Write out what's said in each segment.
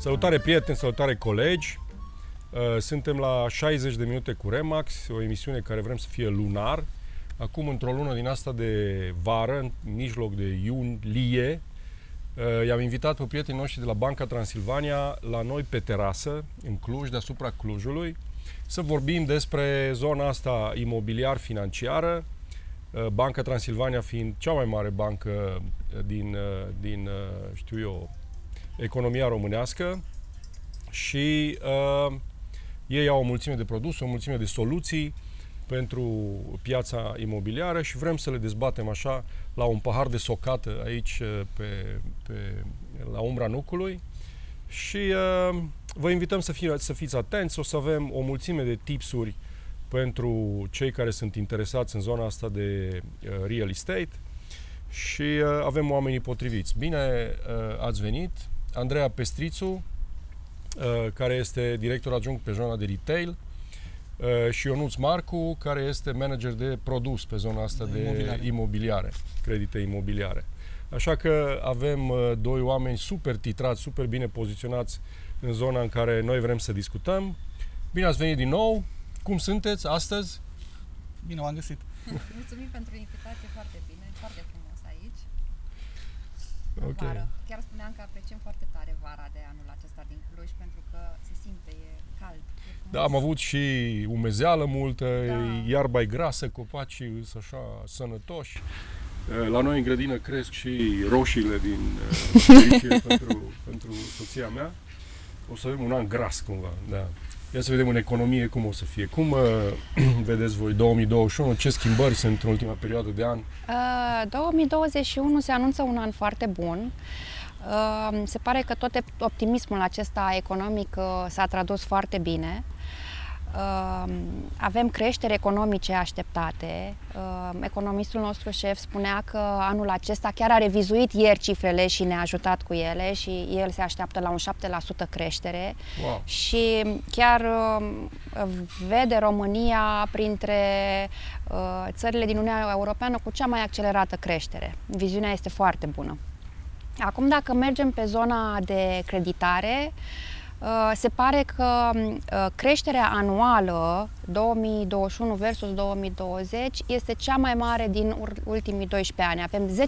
Salutare prieteni, salutare colegi! Uh, suntem la 60 de minute cu Remax, o emisiune care vrem să fie lunar. Acum, într-o lună din asta de vară, în mijloc de iulie, uh, i-am invitat pe prietenii noștri de la Banca Transilvania la noi pe terasă, în Cluj, deasupra Clujului, să vorbim despre zona asta imobiliar-financiară, uh, Banca Transilvania fiind cea mai mare bancă din, din știu eu, economia românească și uh, ei au o mulțime de produse, o mulțime de soluții pentru piața imobiliară și vrem să le dezbatem așa la un pahar de socată aici uh, pe, pe, la umbra nucului și uh, vă invităm să, fie, să fiți atenți, o să avem o mulțime de tipsuri pentru cei care sunt interesați în zona asta de uh, real estate și uh, avem oamenii potriviți. Bine uh, ați venit! Andreea Pestrițu, uh, care este director adjunct pe zona de retail, uh, și Ionuț Marcu, care este manager de produs pe zona asta de, de imobiliare. imobiliare, credite imobiliare. Așa că avem uh, doi oameni super titrați, super bine poziționați în zona în care noi vrem să discutăm. Bine ați venit din nou! Cum sunteți astăzi? Bine v-am găsit! Mulțumim pentru invitație, foarte bine, foarte frumos aici. Ok. Vară. Chiar spuneam că apreciem foarte tare vara de anul acesta din Cluj pentru că se simte, e cald. E frumos. Da, am avut și umezeală multă, Da. iarba e grasă, copacii sunt așa sănătoși. La noi în grădină cresc și roșiile din uh, fericire pentru, pentru soția mea. O să avem un an gras cumva, da. Ia să vedem în economie cum o să fie. Cum uh, vedeți voi 2021? Ce schimbări sunt în ultima perioadă de an? Uh, 2021 se anunță un an foarte bun. Uh, se pare că tot optimismul acesta economic uh, s-a tradus foarte bine. Uh, avem creșteri economice așteptate. Uh, economistul nostru șef spunea că anul acesta chiar a revizuit ieri cifrele și ne-a ajutat cu ele și el se așteaptă la un 7% creștere Wow! și chiar uh, vede România printre uh, țările din Uniunea Europeană cu cea mai accelerată creștere. Viziunea este foarte bună. Acum, dacă mergem pe zona de creditare, uh, se pare că uh, creșterea anuală 2021 versus 2020 este cea mai mare din ur- ultimii 12 ani. Avem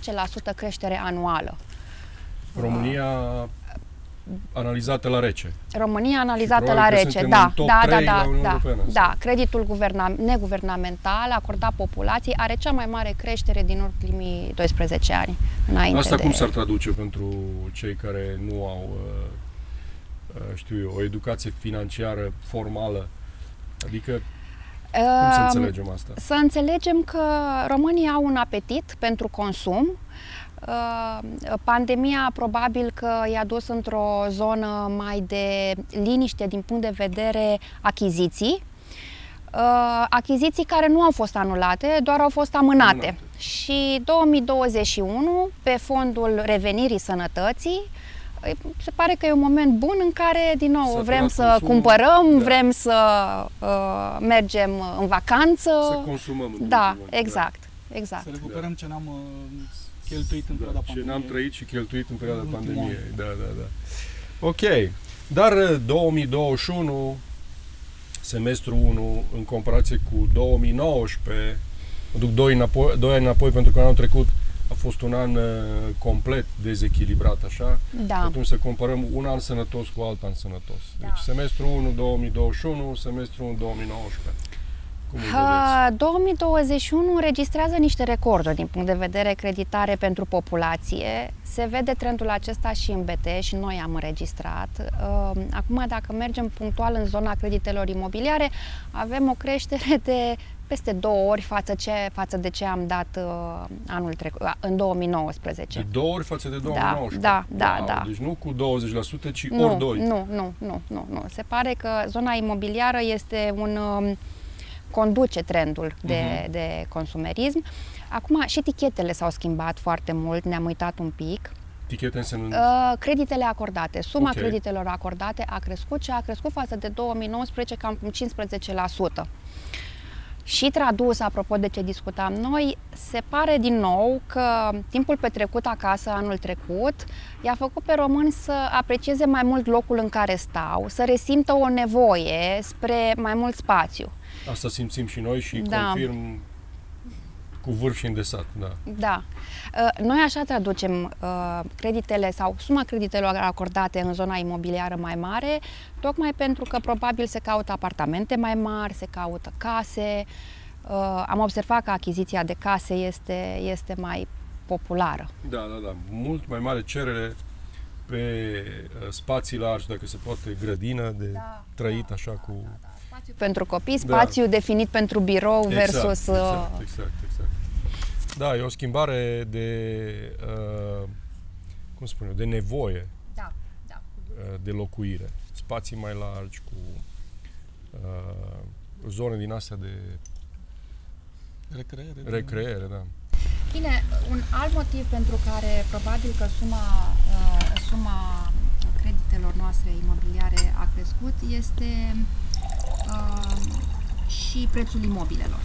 10% creștere anuală. România analizată la rece. România analizată probabil la că rece, suntem da, în top da, da, trei la da, Uniunea da, Europeană, da. sau? Creditul guverna- neguvernamental acordat populației are cea mai mare creștere din ultimii 12 ani înainte Asta de... cum s-ar traduce pentru cei care nu au, uh, uh, știu eu, o educație financiară formală? Adică, cum să Um, înțelegem asta? Să înțelegem că românii au un apetit pentru consum. Uh, Pandemia probabil că i-a dus într-o zonă mai de liniște din punct de vedere achiziții. Uh, achiziții care nu au fost anulate, doar au fost amânate. Amânate. Și 2021, pe fondul revenirii sănătății, îi- se pare că e un moment bun în care, din nou, S-a vrem tăiat să consumul, cumpărăm, da. vrem să uh, mergem în vacanță. Să consumăm. în Da, ultimul an, exact, exact. Să recuperăm ce n-am uh, cheltuit în perioada Da, ce pandemiei. n-am trăit și cheltuit în perioada În ultimul pandemiei. Da, da, da. Ok. Dar uh, 2021, semestru 1, în comparație cu 2019, mă duc 2, înapoi, 2 ani înapoi pentru că anul trecut a fost un an uh, complet dezechilibrat, așa. Da. Atunci să comparăm un an sănătos cu alt an sănătos. Deci Da. semestru 1 2021, semestru 1 2019. Cum îl vedeți? Ha, 2021 înregistrează niște recorduri din punct de vedere creditare pentru populație. Se vede trendul acesta și în BT și noi am înregistrat. Uh, Acum, dacă mergem punctual în zona creditelor imobiliare, avem o creștere de peste două ori față, ce, față de ce am dat uh, anul trecut, uh, în 2019. De două ori față de 2019. da, da, wow, da. Deci nu cu 20%, ci Nu, ori 2. nu, nu, nu, nu, nu. Se pare că zona imobiliară este un um, conduce trendul de, Mhm. de consumerism. Acum și tichetele s-au schimbat foarte mult, ne-am uitat un pic. Tichete însemnând... Uh, creditele acordate, suma Ok. creditelor acordate a crescut și a crescut față de 2019 cam cu 15%. Și tradus, apropo de ce discutam noi, se pare din nou că timpul petrecut acasă anul trecut i-a făcut pe români să aprecieze mai mult locul în care stau, să resimtă o nevoie spre mai mult spațiu. Asta simțim și noi și Da. confirm cu vârf și îndesat, da. Da. Uh, Noi așa traducem uh, creditele sau suma creditelor acordate în zona imobiliară mai mare, tocmai pentru că probabil se caută apartamente mai mari, se caută case. Uh, Am observat că achiziția de case este, este mai populară. Da, da, da. Mult mai mare cerere pe uh, spații largi, dacă se poate, grădină de Da, trăit da, așa da, cu... da, da. Spațiu Pentru copii, Da. spațiu definit pentru birou versus... Exact, exact, uh, exact, exact. Da, e o schimbare de, uh, cum spun eu, de nevoie Da, da. uh, de locuire. Spații mai largi, cu uh, zone din astea de Recreere. de- recreere, da. Bine, un alt motiv pentru care probabil că suma, uh, suma creditelor noastre imobiliare a crescut este uh, și prețul imobilelor.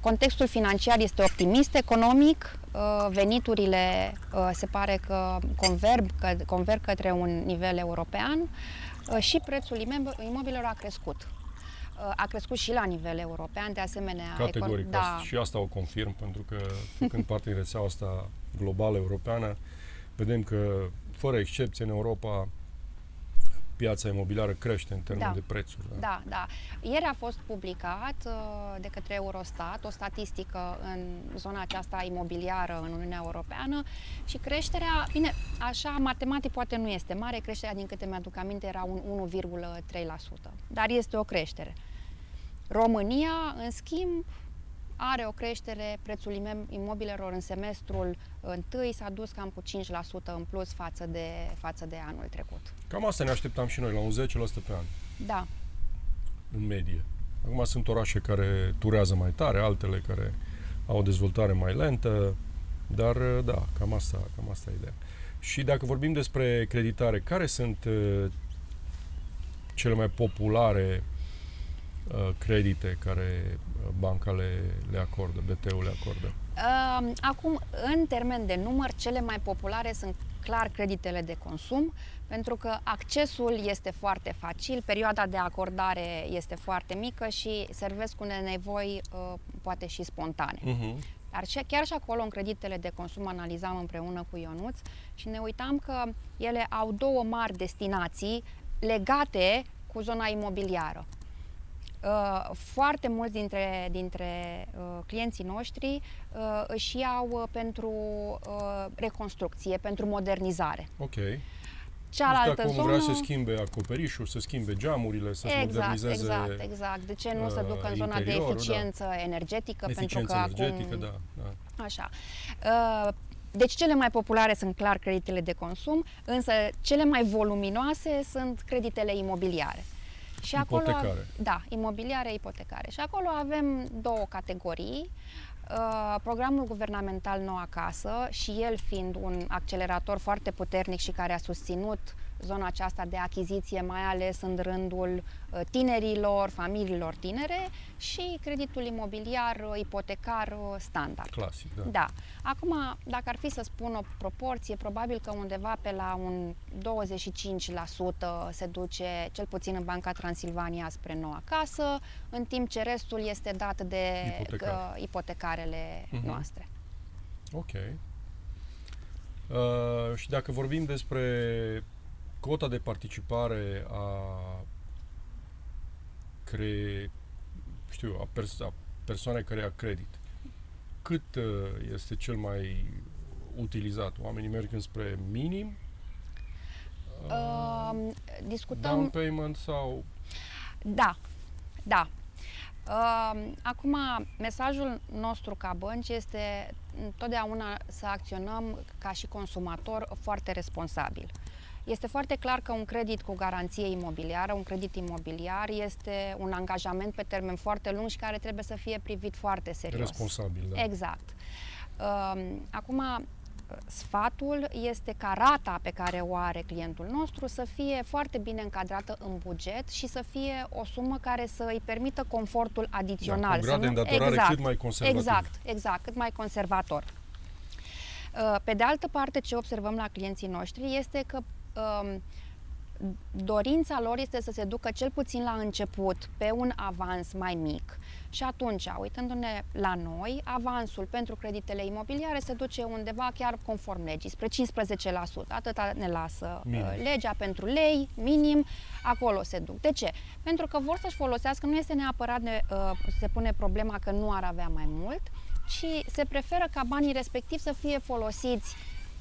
Contextul financiar este optimist economic, uh, veniturile uh, se pare că converg, că converg către un nivel european uh, și prețul imob- imobilelor a crescut. Uh, A crescut și la nivel european, de asemenea. econ- Categoric. Da, Da. Și asta o confirm, pentru că făcând parte din rețeaua asta globală europeană, vedem că, fără excepție, în Europa, piața imobiliară crește în termen Da. de prețuri. Da? Da, da. Ieri a fost publicat uh, de către Eurostat o statistică în zona aceasta imobiliară în Uniunea Europeană și creșterea, bine, așa matematic poate nu este mare, creșterea din câte mi-aduc aminte era un 1,3%, dar este o creștere. România, în schimb, are o creștere, prețul ime- imobilelor în semestrul întâi s-a dus cam cu 5% în plus față de, față de anul trecut. Cam asta ne așteptam și noi, la un 10% pe an, Da, în medie. Acum sunt orașe care turează mai tare, altele care au o dezvoltare mai lentă, dar da, cam asta, cam asta e ideea. Și dacă vorbim despre creditare, care sunt uh, cele mai populare uh, credite care uh, banca le, le acordă, BT-ul le acordă? Uh, Acum, în termen de număr, cele mai populare sunt clar creditele de consum, pentru că accesul este foarte facil, perioada de acordare este foarte mică și servesc unei nevoi uh, poate și spontane. Uh-huh. Dar și- chiar și acolo, în creditele de consum, analizam împreună cu Ionuț și ne uitam că ele au două mari destinații legate cu zona imobiliară. Uh, foarte mulți dintre, dintre uh, clienții noștri uh, își iau uh, pentru uh, reconstrucție, pentru modernizare. Ok. Cealaltă deci dacă zonă... omul vrea să schimbe acoperișul, să schimbe geamurile, să-și Exact, modernizeze exact, exact. De ce nu se uh, ducă în zona de interiorul, eficiență energetică? eficiență pentru că energetică, acum... da, da. Așa. Uh, Deci cele mai populare sunt clar creditele de consum, însă cele mai voluminoase sunt creditele imobiliare. Și Acolo, Ipotecare. da, imobiliare, ipotecare. Și acolo avem două categorii. Uh, programul guvernamental Nou Acasă și el fiind un accelerator foarte puternic și care a susținut zona aceasta de achiziție, mai ales în rândul uh, tinerilor, familiilor tinere și creditul imobiliar, uh, ipotecar uh, standard. Clasic, da. Da. Acum, dacă ar fi să spun o proporție, probabil că undeva pe la un 25% se duce, cel puțin în Banca Transilvania, spre noua casă, în timp ce restul este dat de Ipotecar. uh, ipotecarele Mhm. noastre. Ok. Uh, și dacă vorbim despre cota de participare a cre... știu, a, pers- a persoanei care ia credit, cât uh, este cel mai utilizat? Oamenii merg înspre minim? Uh, down discutăm... payment sau... Da, da. Uh, acum, mesajul nostru ca bănci este întotdeauna să acționăm ca și consumator foarte responsabil. Este foarte clar că un credit cu garanție imobiliară, un credit imobiliar, este un angajament pe termen foarte lung și care trebuie să fie privit foarte serios. Responsabil, da. Exact. Uh, acum, sfatul este ca rata pe care o are clientul nostru să fie foarte bine încadrată în buget și să fie o sumă care să îi permită confortul adițional. Da, cu un grad să de nu- îndatorare exact, cât mai conservativ. Exact, exact, cât mai conservator. Uh, Pe de altă parte, ce observăm la clienții noștri este că um, dorința lor este să se ducă cel puțin la început pe un avans mai mic și atunci, uitându-ne la noi, avansul pentru creditele imobiliare se duce undeva chiar conform legii, spre 15%. Atâta ne lasă Minim. uh, legea pentru lei, minim, acolo se duc. De ce? Pentru că vor să-și folosească, nu este neapărat, de, uh, se pune problema că nu ar avea mai mult, ci se preferă ca banii respectivi să fie folosiți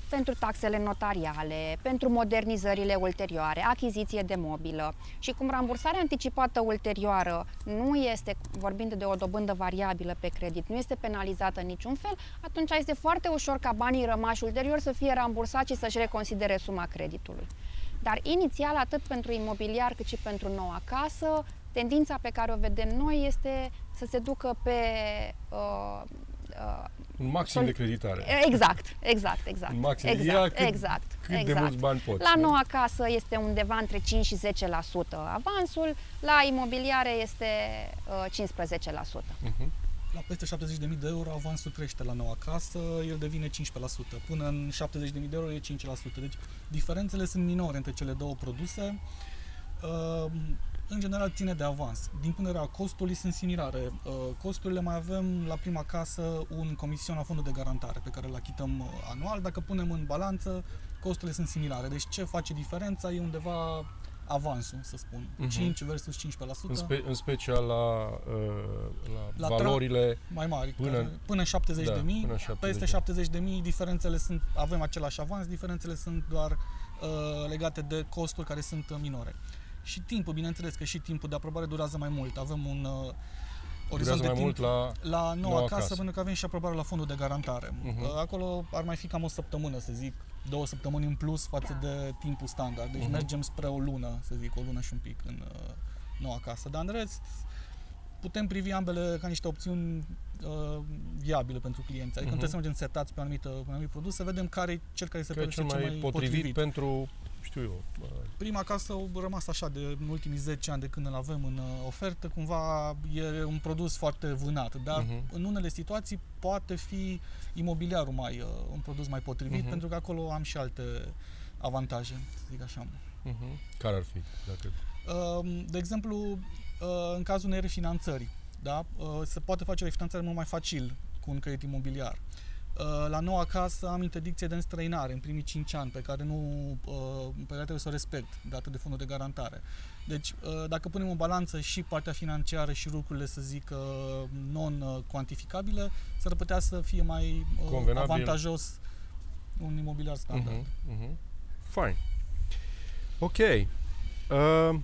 pentru taxele notariale, pentru modernizările ulterioare, achiziție de mobilă și cum rambursarea anticipată ulterioară nu este, vorbind de o dobândă variabilă pe credit, nu este penalizată în niciun fel, atunci este foarte ușor ca banii rămași ulterior să fie rambursați și să-și reconsidere suma creditului. Dar inițial, atât pentru imobiliar cât și pentru noua casă, tendința pe care o vedem noi este să se ducă pe uh, uh, Un maxim de creditare. Exact, exact, exact. În maxim. exact, Ia cât- exact, cât de exact. mulți bani poți, La nu? noua casă este undeva între 5 și 10% avansul, la imobiliare este uh, 15%. Mhm. La peste 70.000 de euro avansul crește la noua casă, el devine 15%. Până în 70.000 de euro e 5%. Deci diferențele sunt minore între cele două produse. Uh, În general ține de avans. Din punerea costului sunt similare. Uh, Costurile mai avem la prima casă un comision la fondul de garantare pe care îl achităm uh, anual. Dacă punem în balanță, costurile sunt similare. Deci ce face diferența e undeva avansul, să spun. Mhm. 5 versus 15%. În, spe, în special la, uh, la, La tra- valorile mai mari, Până- până, până în 70 da, de mii, până în 70 peste de- 70 de mii, diferențele sunt, avem același avans, diferențele sunt doar uh, legate de costuri care sunt uh, minore. Și timpul, bineînțeles că și timpul de aprobare durează mai mult. Avem un uh, orizont durează de mai timp mult la... la noua, noua casă, casă. pentru că avem și aprobare la fondul de garantare. Mhm. Uh, Acolo ar mai fi cam o săptămână, să zic, două săptămâni în plus față Da. de timpul standard. Deci Mhm. mergem spre o lună, să zic, o lună și un pic în uh, noua casă. Dar în rest, putem privi ambele ca niște opțiuni uh, viabile pentru clienți. Adică Mhm. nu trebuie să mergem setați pe un anumit, pe un anumit produs, să vedem care e cel care se Că e pare cel mai, potrivit, pentru, știu eu, uh, Prima casă a rămas așa de în ultimii 10 ani de când îl avem în uh, ofertă, cumva e un produs foarte vânat, dar Mhm. în unele situații poate fi imobiliarul mai, uh, un produs mai potrivit, Mhm. pentru că acolo am și alte avantaje, să zic așa. uh-huh. care ar fi? Dacă... Uh, De exemplu, uh, în cazul unei refinanțări, da? uh, se poate face o refinanțare mult mai facil cu un credit imobiliar. Uh, La noua casă am interdicție de înstrăinare în primii 5 ani, pe care, nu, uh, pe care trebuie să o respect, dată de fondul de garantare. Deci, uh, dacă punem în balanță și partea financiară și lucrurile, să zic, uh, non-cuantificabile, s-ar putea să fie mai uh, Convenabil. avantajos un imobiliar standard. Uh-huh. Uh-huh. Fine. Ok. Uh,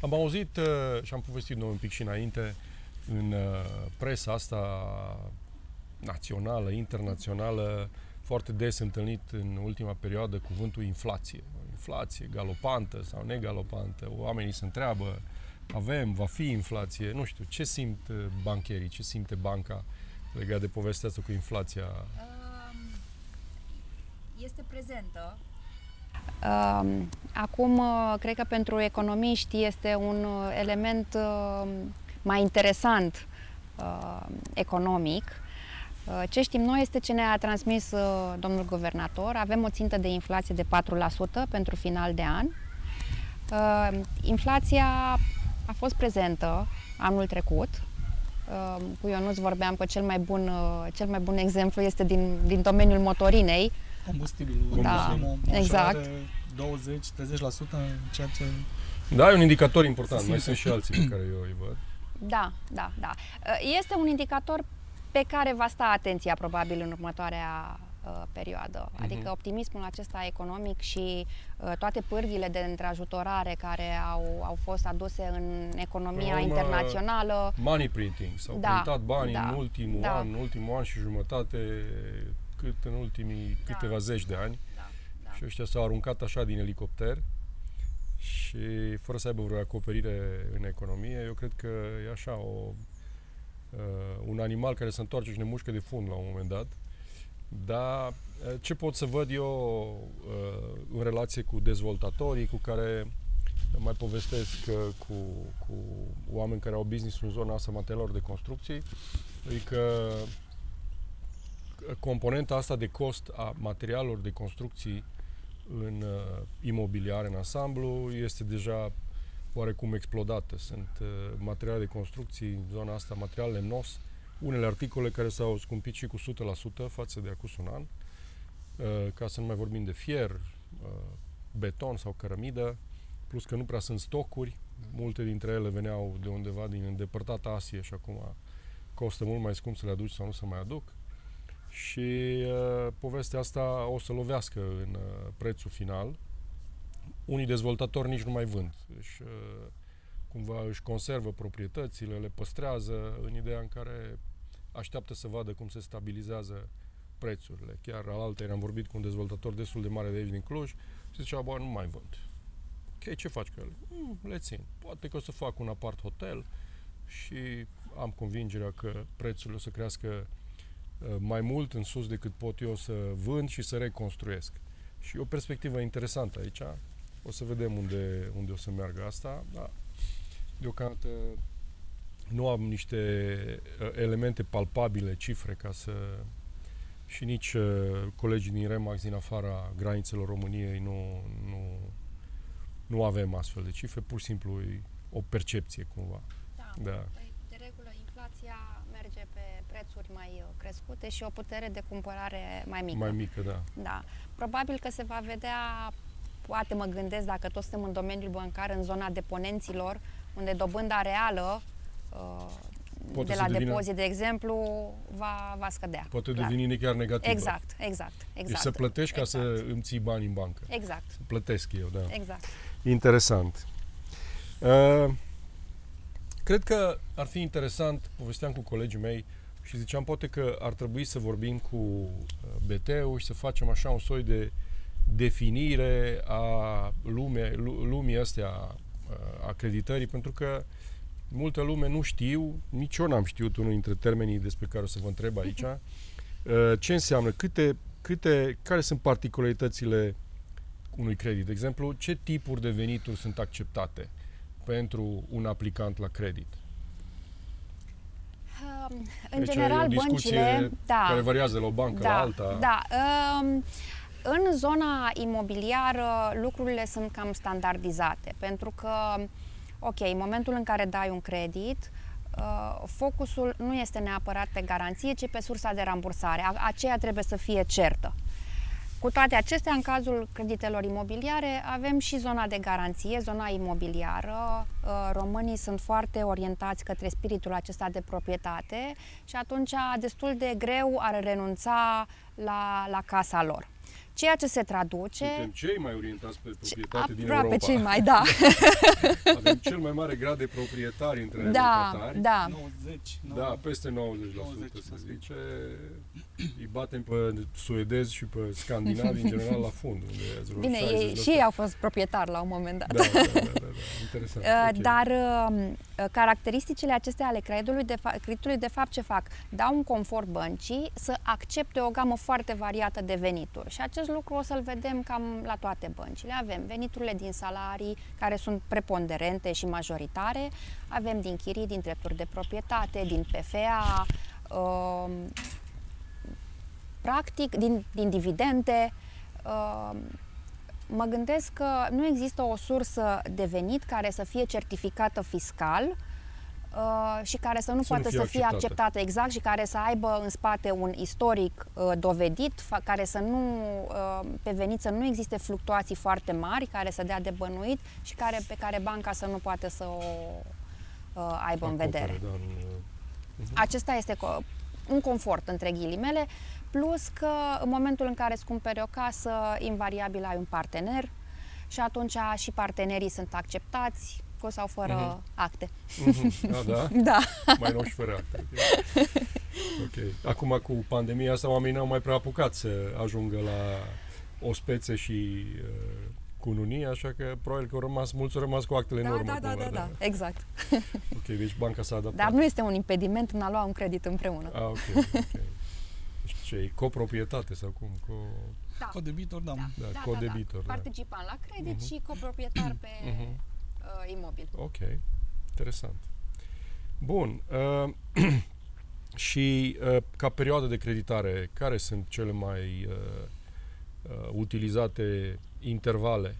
am auzit uh, și am povestit noi un pic și înainte în uh, presa asta națională, internațională, foarte des întâlnit în ultima perioadă cuvântul inflație. Inflație galopantă sau negalopantă. Oamenii se întreabă, avem, va fi inflație. Nu știu, ce simt uh, bancherii, ce simte banca legat de povestea asta cu inflația? Este prezentă. Um, Acum, uh, cred că pentru economiști este un uh, element uh, mai interesant uh, economic. Uh, Ce știm noi este ce ne-a transmis uh, domnul guvernator. Avem o țintă de inflație de 4% pentru final de an. Uh, Inflația a fost prezentă anul trecut. Uh, Cu Ionuț vorbeam că cel mai bun, uh, cel mai bun exemplu este din, din domeniul motorinei. Combustibilul, Da, consumul exact. majorare, 20-30% ceea ce Da, e un indicator important. Se Mai simte. sunt și alții pe care eu îi văd. Da, da, da. Uh, Este un indicator pe care va sta atenția probabil în următoarea uh, perioadă. Adică Mhm. optimismul acesta economic și uh, toate pârghile de întrajutorare care au, au fost aduse în economia Până la urmă, internațională. Money printing. S-au Da, printat bani da, în ultimul da. an, în ultimul an și jumătate, cât în ultimii Da. câteva zeci de ani. Da, da. Și ăștia s-au aruncat așa din elicopter și fără să aibă vreo acoperire în economie, eu cred că e așa o, uh, un animal care se întoarce și ne mușcă de fund la un moment dat. Dar ce pot să văd eu în relație cu dezvoltatorii cu care mai povestesc cu, cu oameni care au business în zona asta materialelor de construcții, e că componenta asta de cost a materialelor de construcții în uh, imobiliare, în ansamblu, este deja oarecum explodată. Sunt uh, materiale de construcții în zona asta, materiale lemnos, unele articole care s-au scumpit și cu 100% față de acum un an, uh, ca să nu mai vorbim de fier, uh, beton sau cărămidă, plus că nu prea sunt stocuri, multe dintre ele veneau de undeva din îndepărtată Asie și acum costă mult mai scump să le aduci sau nu să mai aduc. Și uh, povestea asta o să lovească în uh, prețul final. Unii dezvoltatori nici nu mai vând. Își, uh, cumva își conservă proprietățile, le păstrează în ideea în care așteaptă să vadă cum se stabilizează prețurile. Chiar alaltă am vorbit cu un dezvoltator destul de mare de aici din Cluj și zicea, bă, nu mai vând. Ok, ce faci cu ele? Mm, le țin. Poate că o să fac un apart hotel și am convingerea că prețurile o să crească uh, mai mult în sus decât pot eu să vând și să reconstruiesc. Și o perspectivă interesantă aici. O să vedem unde, unde o să meargă asta. Da. Deocamdată nu am niște uh, elemente palpabile, cifre, ca să... Și nici uh, colegii din Remax din afara granițelor României nu, nu, nu avem astfel de cifre, pur și simplu e o percepție cumva. Da. da. Păi, de regulă, inflația merge pe prețuri mai uh, crescute și o putere de cumpărare mai mică. Mai mică, da. Da. Probabil că se va vedea, poate mă gândesc, dacă toți suntem în domeniul bancar, în zona deponenților, unde dobânda reală uh, Poate de la devină, depozit, de exemplu, va, va scădea. Poate clar. deveni chiar negativ. Exact, exact, exact. Deci să plătești exact. ca să exact. îmi ții bani în bancă. Exact. Să plătesc eu, da. Exact. Interesant. Uh, cred că ar fi interesant, povesteam cu colegii mei și ziceam poate că ar trebui să vorbim cu uh, BT-ul și să facem așa un soi de definire a lume, lumii astea uh, acreditării, pentru că multă lume nu știu, nici eu n-am știut unul dintre termenii despre care o să vă întreb aici, uh, ce înseamnă, câte, câte, care sunt particularitățile unui credit. De exemplu, ce tipuri de venituri sunt acceptate pentru un aplicant la credit? Um, în deci general, băncile... Da, care variază de la o bancă da, la alta. Da. Um, în zona imobiliară lucrurile sunt cam standardizate, pentru că, ok, în momentul în care dai un credit, uh, focusul nu este neapărat pe garanție, ci pe sursa de rambursare. Aceea trebuie să fie certă. Cu toate acestea, în cazul creditelor imobiliare, avem și zona de garanție, zona imobiliară. Uh, românii sunt foarte orientați către spiritul acesta de proprietate și atunci destul de greu ar renunța la, la casa lor. Ceea ce se traduce... Suntem cei mai orientați pe proprietate din Europa. cei mai, da. Avem cel mai mare grad de proprietari între da, locatari. Da, 90, Da, peste 90%, 90% se zice. Îi batem pe suedezi și pe scandinavi în general la fund. Unde Bine, ei, și ei au fost proprietari la un moment dat. Da, da, da, da, da. interesant. Uh, okay. Dar uh, caracteristicile acestea ale creditului de, fa- creditului, de fapt, ce fac? Dau un confort băncii să accepte o gamă foarte variată de venituri. Și acest lucru o să-l vedem cam la toate băncile. Avem veniturile din salarii, care sunt preponderente și majoritare, avem din chirii, din drepturi de proprietate, din PFA, uh, um, practic, din, din dividende. Uh, mă gândesc că nu există o sursă de venit care să fie certificată fiscal uh, și care să nu să poată nu fie să fie acceptată. acceptată exact și care să aibă în spate un istoric uh, dovedit, fa- care să nu, uh, pe venit să nu existe fluctuații foarte mari, care să dea de bănuit și care, pe care banca să nu poată să o uh, aibă Acopere, în vedere. Da, uh-huh. Acesta este co- un confort, între ghilimele, plus că în momentul în care îți cumperi o casă, invariabil ai un partener și atunci și partenerii sunt acceptați, cu sau fără uh-huh. acte. Uh-huh. A, da? da. Mai nou și fără acte. ok. Acum cu pandemia asta oamenii n-au mai prea apucat să ajungă la o spețe și uh, cununii, așa că probabil că au rămas, mulți au rămas cu actele da, în urmă. Da, da, da, da, da, exact. ok, deci banca s-a adaptat. Dar nu este un impediment în a lua un credit împreună. Ah, ok, ok. Deci Ce coproprietate sau cum? Co... Da. Codebitor, da. Da, da, da, codebitor, da. Participant la credit și coproprietar pe Mhm. uh, imobil. Ok, interesant. Bun. Uh, și uh, ca perioadă de creditare, care sunt cele mai uh, uh, utilizate intervale?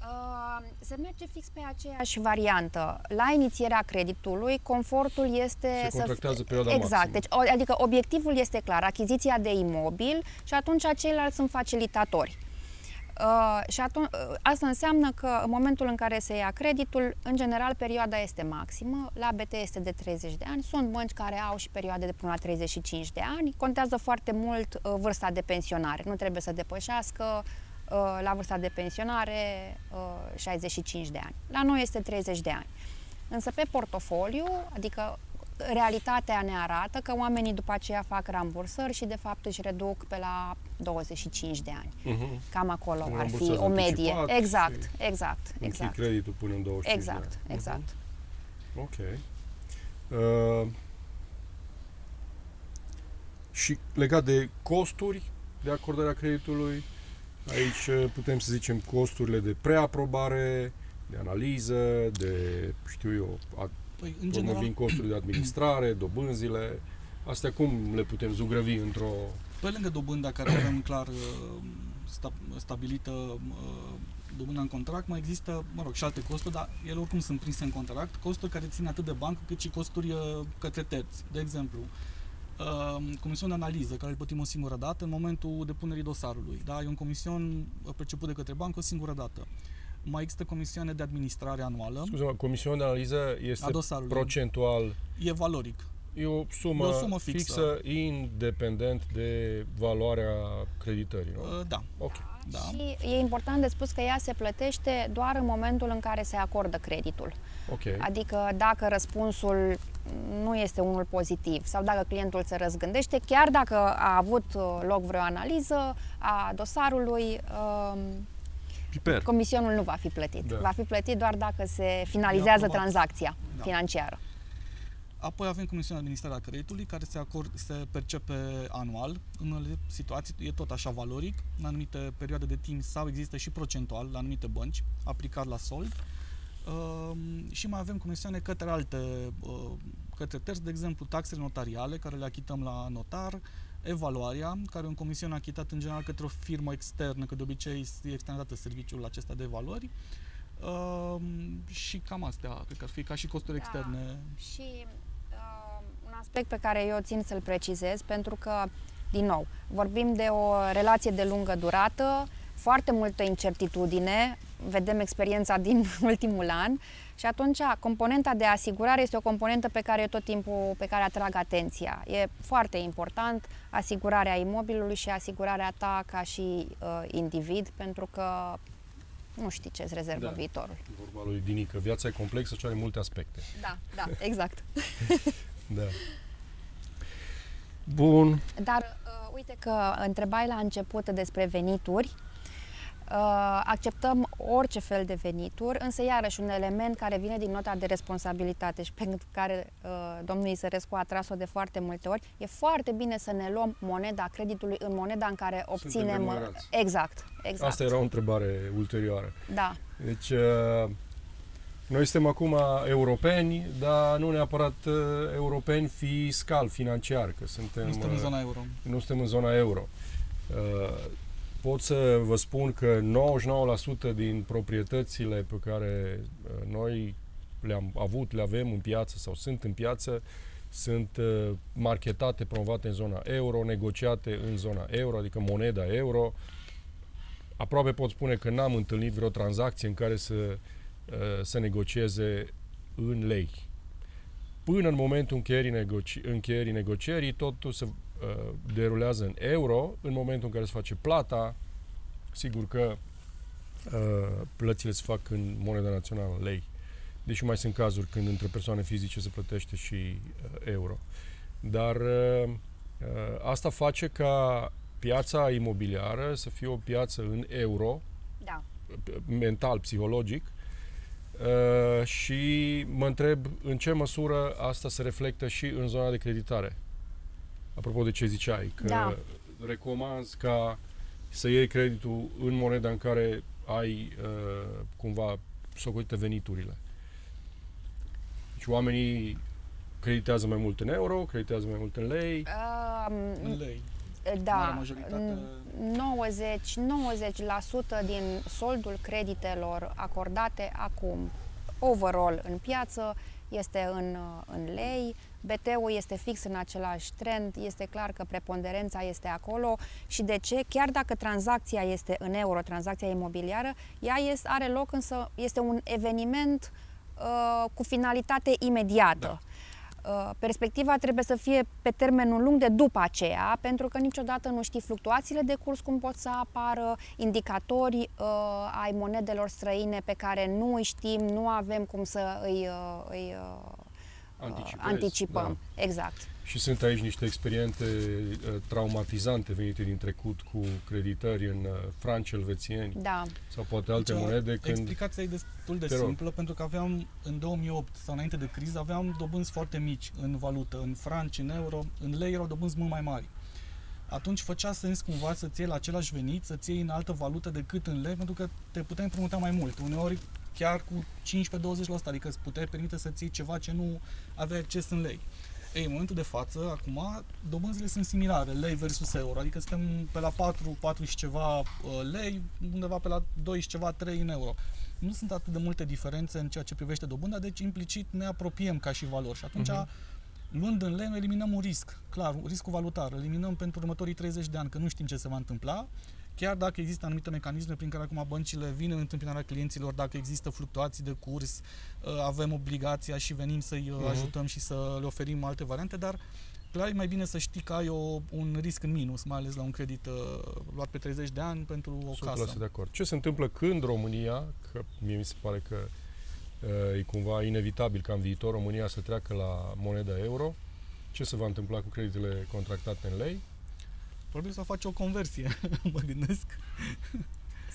Uh, se merge fix pe aceeași variantă. La inițierea creditului, confortul este Se să contractează perioada Exact. maximă. Deci, o- adică obiectivul este clar, achiziția de imobil și atunci ceilalți sunt facilitatori. Uh, și atunci, uh, asta înseamnă că în momentul în care se ia creditul, în general perioada este maximă, la BT este de 30 de ani, sunt bănci care au și perioade de până la 35 de ani, contează foarte mult uh, vârsta de pensionare, nu trebuie să depășească uh, la vârsta de pensionare uh, 65 de ani. La noi este 30 de ani. Însă pe portofoliu, adică realitatea ne arată că oamenii după aceea fac rambursări și de fapt își reduc pe la 25 de ani. Uh-huh. Cam acolo Când ar fi rambursează o medie. anticipat Exact, și exact, Închid exact. creditul până în 25 de Exact, ani. exact. Mhm. Ok. Uh, și legat de costuri de acordarea creditului, aici uh, putem să zicem costurile de preaprobare, de analiză, de, știu eu, a, Păi, în urmă general, vin costurile de administrare, dobânzile, astea cum le putem zugrăvi într-o... pe lângă dobânda care avem clar uh, sta, stabilită uh, dobânda în contract, mai există, mă rog, și alte costuri, dar ele oricum sunt prinse în contract, costuri care țin atât de bancă cât și costuri uh, către terți. De exemplu, uh, comision de analiză, care îl plătim o singură dată în momentul depunerii dosarului. Da? E un comision perceput de către bancă o singură dată. Mai există comisioane de administrare anuală, Scuze-mă, comisiunea de analiză este a dosarului. procentual, E valoric. e o sumă, E o sumă fixă. fixă, independent de valoarea creditării, nu? Uh, da. Ok. Da. Și e important de spus că ea se plătește doar în momentul în care se acordă creditul. Ok. Adică dacă răspunsul nu este unul pozitiv sau dacă clientul se răzgândește, chiar dacă a avut uh, loc vreo analiză a dosarului, um, Piper. comisionul nu va fi plătit. Da. Va fi plătit doar dacă se finalizează aprobat. tranzacția Da. financiară. Apoi avem Comisiunea de Administrare a Creditului, care se, acord, se percepe anual. În unele situații e tot așa valoric, în anumite perioade de timp sau există și procentual la anumite bănci, aplicat la sold. Uh, și mai avem comisioane către alte, uh, către terți, de exemplu taxele notariale, care le achităm la notar, evaluarea, care e un comision achitat în general către o firmă externă, că de obicei e externată serviciul acesta de evaluări. Uh, și cam astea, cred că ar fi ca și costuri Da. externe Și uh, un aspect pe care eu țin să-l precizez, pentru că, din nou, vorbim de o relație de lungă durată, foarte multă incertitudine, vedem experiența din ultimul an și atunci componenta de asigurare este o componentă pe care eu tot timpul pe care atrag atenția. E foarte important asigurarea imobilului și asigurarea ta ca și uh, individ, pentru că nu știi ce îți rezervă Da. viitorul. Vorba lui Dinică. Viața e complexă și are multe aspecte. Da, da, exact. Da. Bun. Dar uh, uite că întrebai la început despre venituri. Uh, acceptăm orice fel de venituri, însă iarăși un element care vine din nota de responsabilitate și pentru care uh, domnul Isărescu a tras-o de foarte multe ori, e foarte bine să ne luăm moneda creditului în moneda în care obținem... remunerați. exact, exact. Asta era o întrebare ulterioară. Da, Deci, uh, noi suntem acum europeni, dar nu neapărat uh, europeni fiscal, financiar, că suntem, nu suntem în uh, zona euro. nu suntem în zona euro. Uh, Pot să vă spun că 99% din proprietățile pe care uh, noi le-am avut, le avem în piață sau sunt în piață, sunt uh, marketate, promovate în zona euro, negociate în zona euro, adică moneda euro. Aproape pot spune că n-am întâlnit vreo tranzacție în care să, uh, să negocieze în lei. Până în momentul încheierii, negoci- încheierii negocierii, totul se uh, derulează în euro. În momentul în care se face plata, sigur că uh, plățile se fac în moneda națională, în lei. Deși mai sunt cazuri când între persoane fizice se plătește și uh, euro. Dar uh, uh, asta face ca piața imobiliară să fie o piață în euro, da. mental, psihologic, uh, și mă întreb în ce măsură asta se reflectă și în zona de creditare. Apropo de ce ziceai, că Da. recomanzi ca să iei creditul în moneda în care ai uh, cumva socotite veniturile. Deci oamenii creditează mai mult în euro, creditează mai mult în lei. În Um, lei. Marea da, majoritate- 90, 90% din soldul creditelor acordate acum, overall în piață, este în, uh, în lei, BT-ul este fix în același trend, este clar că preponderența este acolo și de ce? Chiar dacă tranzacția este în euro, tranzacția imobiliară, ea este, are loc însă, este un eveniment uh, cu finalitate imediată. Uh, perspectiva trebuie să fie pe termenul lung de după aceea, pentru că niciodată nu știi fluctuațiile de curs cum pot să apară, indicatori uh, ai monedelor străine pe care nu îi știm, nu avem cum să îi, uh, îi uh, Anticipezi, anticipăm. da. Exact. Și sunt aici niște experiențe uh, traumatizante venite din trecut cu creditări în uh, franci elvețieni Da. sau poate alte Deci, monede când... Explicația e destul de Te rog. simplă, pentru că aveam în 2008 sau înainte de criză, aveam dobânzi foarte mici în valută, în franci, în euro, în lei erau dobânzi mult mai mari. Atunci făcea sens cumva să-ți iei la același venit, să-ți iei în altă valută decât în lei, pentru că te puteai împrumuta mai mult. Uneori chiar cu 15-20%, adică îți puteai permite să-ți iei ceva ce nu aveai acces în lei. Ei, în momentul de față, acum, dobânzile sunt similare, lei versus euro, adică suntem pe la 4, 4 și ceva uh, lei, undeva pe la 2 și ceva, 3 în euro. Nu sunt atât de multe diferențe în ceea ce privește dobânda, deci implicit ne apropiem ca și valori și atunci, Mhm. luând în lei, noi eliminăm un risc, clar, un riscul valutar, îl eliminăm pentru următorii 30 de ani, că nu știm ce se va întâmpla, chiar dacă există anumite mecanisme prin care acum băncile vin în întâmpinarea clienților, dacă există fluctuații de curs, uh, avem obligația și venim să-i uh, Mhm. ajutăm și să le oferim alte variante, dar clar e mai bine să știi că ai o, un risc în minus, mai ales la un credit uh, luat pe 30 de ani pentru o 100% casă. de acord. Ce se întâmplă când România, că mie mi se pare că uh, e cumva inevitabil ca în viitor România să treacă la moneda euro, ce se va întâmpla cu creditele contractate în lei? Probabil să face o conversie, mă gândesc.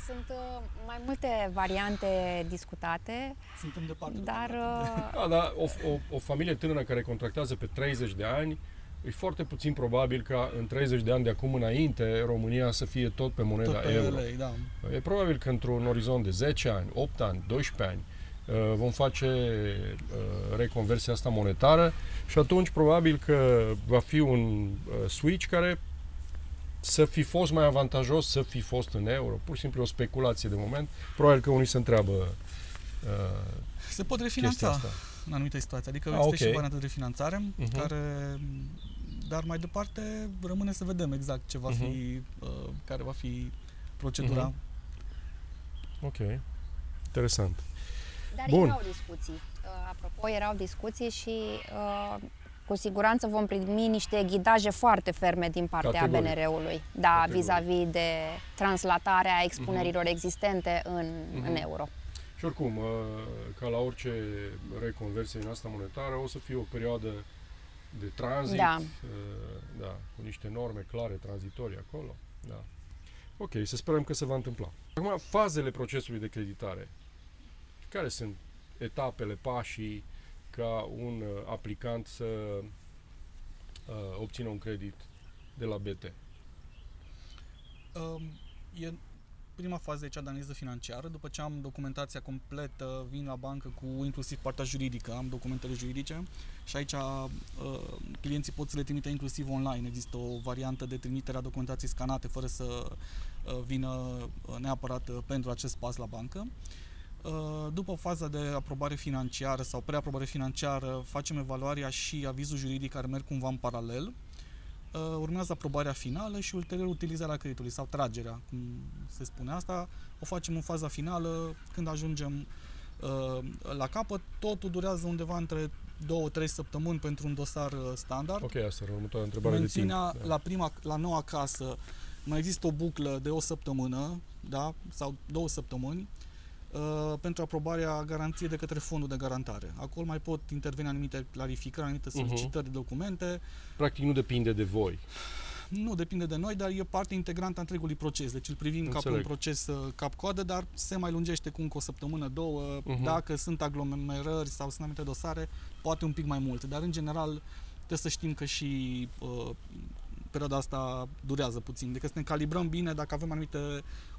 Sunt uh, mai multe variante discutate, Suntem departe. dar uh, Da, dar o, o, o familie tânără care contractează pe 30 de ani, e foarte puțin probabil ca în 30 de ani de acum înainte România să fie tot pe moneda tot pe euro. lei, da. E probabil că într-un orizont de 10 ani, 8 ani, 12 ani uh, vom face uh, reconversia asta monetară și atunci probabil că va fi un uh, switch care să fi fost mai avantajos să fi fost în euro. Pur și simplu o speculație de moment. Probabil că unii se întreabă uh, Se pot chestia refinanța asta. în anumite situații. Adică Ah, este ok. și variante de refinanțare, Mhm. care, dar mai departe rămâne să vedem exact ce va Mhm. fi, uh, care va fi procedura. Mhm. Ok. Interesant. Dar Bun. erau discuții. Uh, Apropo, erau discuții și uh, cu siguranță vom primi niște ghidaje foarte ferme din partea Categoric. BNR-ului. Da, Categoric. vis-a-vis de translatarea expunerilor existente în, Mhm. în euro. Și oricum, uh, ca la orice reconversie din asta monetară, o să fie o perioadă de tranzit, Da. uh, da, cu niște norme clare, tranzitorii acolo. Da. Ok, să sperăm că se va întâmpla. Acum, fazele procesului de creditare. Care sunt etapele, pașii ca un uh, aplicant să uh, obțină un credit de la BT? Um, e prima fază e cea de analiză financiară. După ce am documentația completă, vin la bancă cu inclusiv partea juridică, am documentele juridice și aici uh, clienții pot să le trimite inclusiv online. Există o variantă de trimitere a documentației scanate fără să uh, vină uh, neapărat uh, pentru acest pas la bancă. Uh, După faza de aprobare financiară sau preaprobare financiară, facem evaluarea și avizul juridic care merg cumva în paralel. Uh, Urmează aprobarea finală și ulterior utilizarea creditului sau tragerea, cum se spune asta. O facem în faza finală când ajungem uh, la capăt. Totul durează undeva între 2-3 săptămâni pentru un dosar uh, standard. Ok, asta era următoarea întrebare Mențiunea de timp. la prima, la noua casă mai există o buclă de o săptămână, da, sau două săptămâni, uh, pentru aprobarea garanției de către fondul de garantare. Acolo mai pot interveni anumite clarificări, anumite Mhm. solicitări de documente. Practic nu depinde de voi. Nu depinde de noi, dar e parte integrantă a întregului proces. Deci îl privim ca pe Înțeleg. un proces uh, cap-coadă, dar se mai lungește cu încă o săptămână, două. Mhm. Dacă sunt aglomerări sau sunt anumite dosare, poate un pic mai mult. Dar în general trebuie să știm că și uh, perioada asta durează puțin. Deci să ne calibrăm bine dacă avem anumite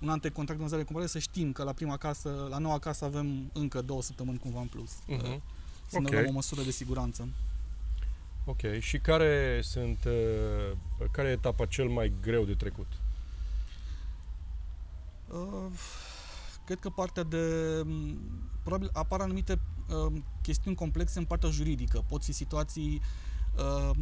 un antecontract de vânzare cumpărare, să știm că la prima casă, la noua casă avem încă două săptămâni cumva în plus. Mhm. Să ne Ok. luăm o măsură de siguranță. Ok. Și care sunt, uh, care e etapa cel mai greu de trecut? Uh, cred că partea de... m, Probabil apar anumite uh, chestiuni complexe în partea juridică. Pot fi situații uh,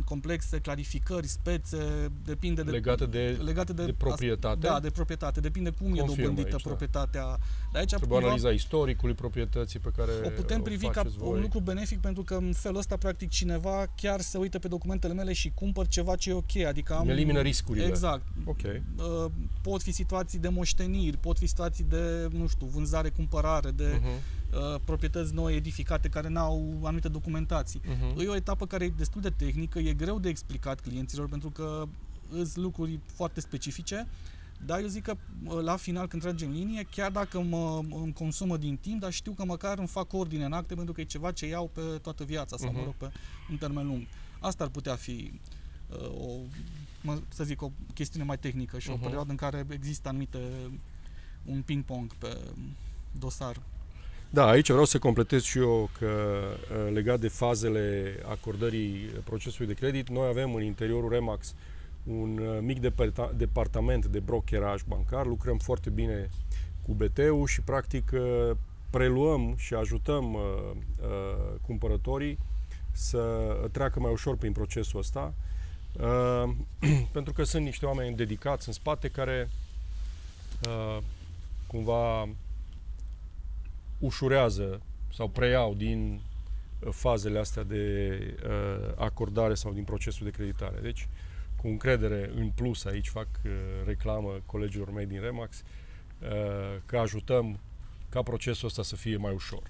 complexe, clarificări, spețe, depinde de... Legate de, legate de, de proprietate? Da, de proprietate. Depinde cum e Confirmă dobândită aici, da. proprietatea. De aici Trebuie cumva, analiza istoricului proprietății pe care o putem privi ca faceți voi. un lucru benefic pentru că în felul ăsta practic cineva chiar se uită pe documentele mele și cumpăr ceva ce e ok. Adică am... Îmi elimină riscurile. Exact. Ok. Uh, pot fi situații de moșteniri, pot fi situații de, nu știu, vânzare, cumpărare, de Uh-huh. Uh, proprietăți noi edificate care n-au anumite documentații. Uh-huh. E o etapă care e destul de tehnică, e greu de explicat clienților pentru că sunt lucruri foarte specifice, dar eu zic că uh, la final când tragem linie, chiar dacă mă, îmi consumă din timp, dar știu că măcar îmi fac ordine în acte pentru că e ceva ce iau pe toată viața sau, Mhm. mă rog, pe un termen lung. Asta ar putea fi uh, o, mă, să zic, o chestiune mai tehnică și o Mhm. perioadă în care există anumite un ping-pong pe dosar. Da, aici vreau să completez și eu că uh, legat de fazele acordării procesului de credit, noi avem în interiorul Remax un uh, mic departa- departament de brokeraj bancar, lucrăm foarte bine cu BT-ul și practic uh, preluăm și ajutăm uh, uh, cumpărătorii să treacă mai ușor prin procesul ăsta, uh, pentru că sunt niște oameni dedicați în spate care uh, cumva ușurează sau preiau din uh, fazele astea de uh, acordare sau din procesul de creditare. Deci, cu încredere în plus aici fac uh, reclamă colegilor mei din Remax uh, că ajutăm ca procesul ăsta să fie mai ușor.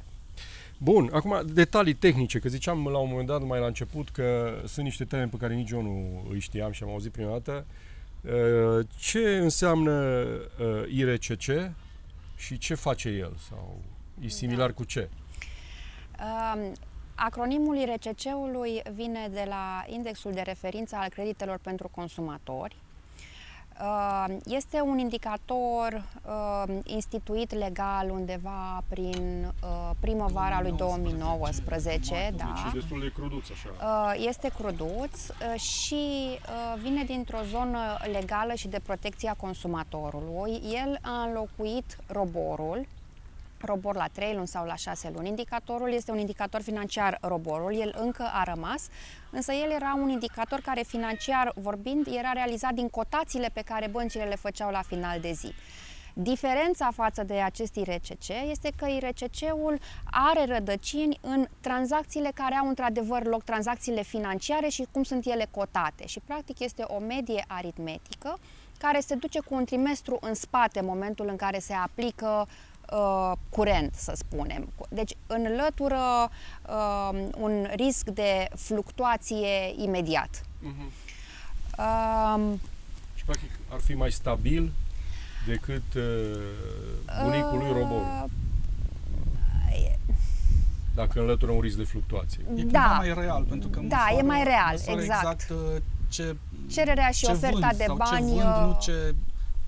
Bun, acum detalii tehnice, că ziceam la un moment dat mai la început că sunt niște teme pe care nici eu nu îi știam și am auzit prima dată. Uh, Ce înseamnă uh, IRCC și ce face el? Sau e similar cu ce? Um, Acronimul IRCC-ului vine de la Indexul de Referință al Creditelor pentru Consumatori. Uh, Este un indicator uh, instituit legal undeva prin uh, primăvara lui 2019, da. destul de cruduț așa. Uh, Este cruduț uh, și uh, vine dintr-o zonă legală și de protecție a consumatorului. El a înlocuit roborul, robor la 3 luni sau la 6 luni. Indicatorul este un indicator financiar roborul, el încă a rămas, însă el era un indicator care financiar vorbind era realizat din cotațiile pe care băncile le făceau la final de zi. Diferența față de acest IRCC este că IRCC-ul are rădăcini în tranzacțiile care au într-adevăr loc, tranzacțiile financiare și cum sunt ele cotate. Și practic este o medie aritmetică care se duce cu un trimestru în spate în momentul în care se aplică uh, curent, să spunem. Deci înlătură uh, un risc de fluctuație imediat. Uh, Și practic ar fi mai stabil decât uh, bunicul lui robor, uh, dacă înlătură un risc de fluctuație. E cumva Da. mai real, pentru că Da, măsoară, e mai real, măsoară exact. exact uh, ce, Cererea și ce oferta vând de sau bani, ce vând, nu uh, ce,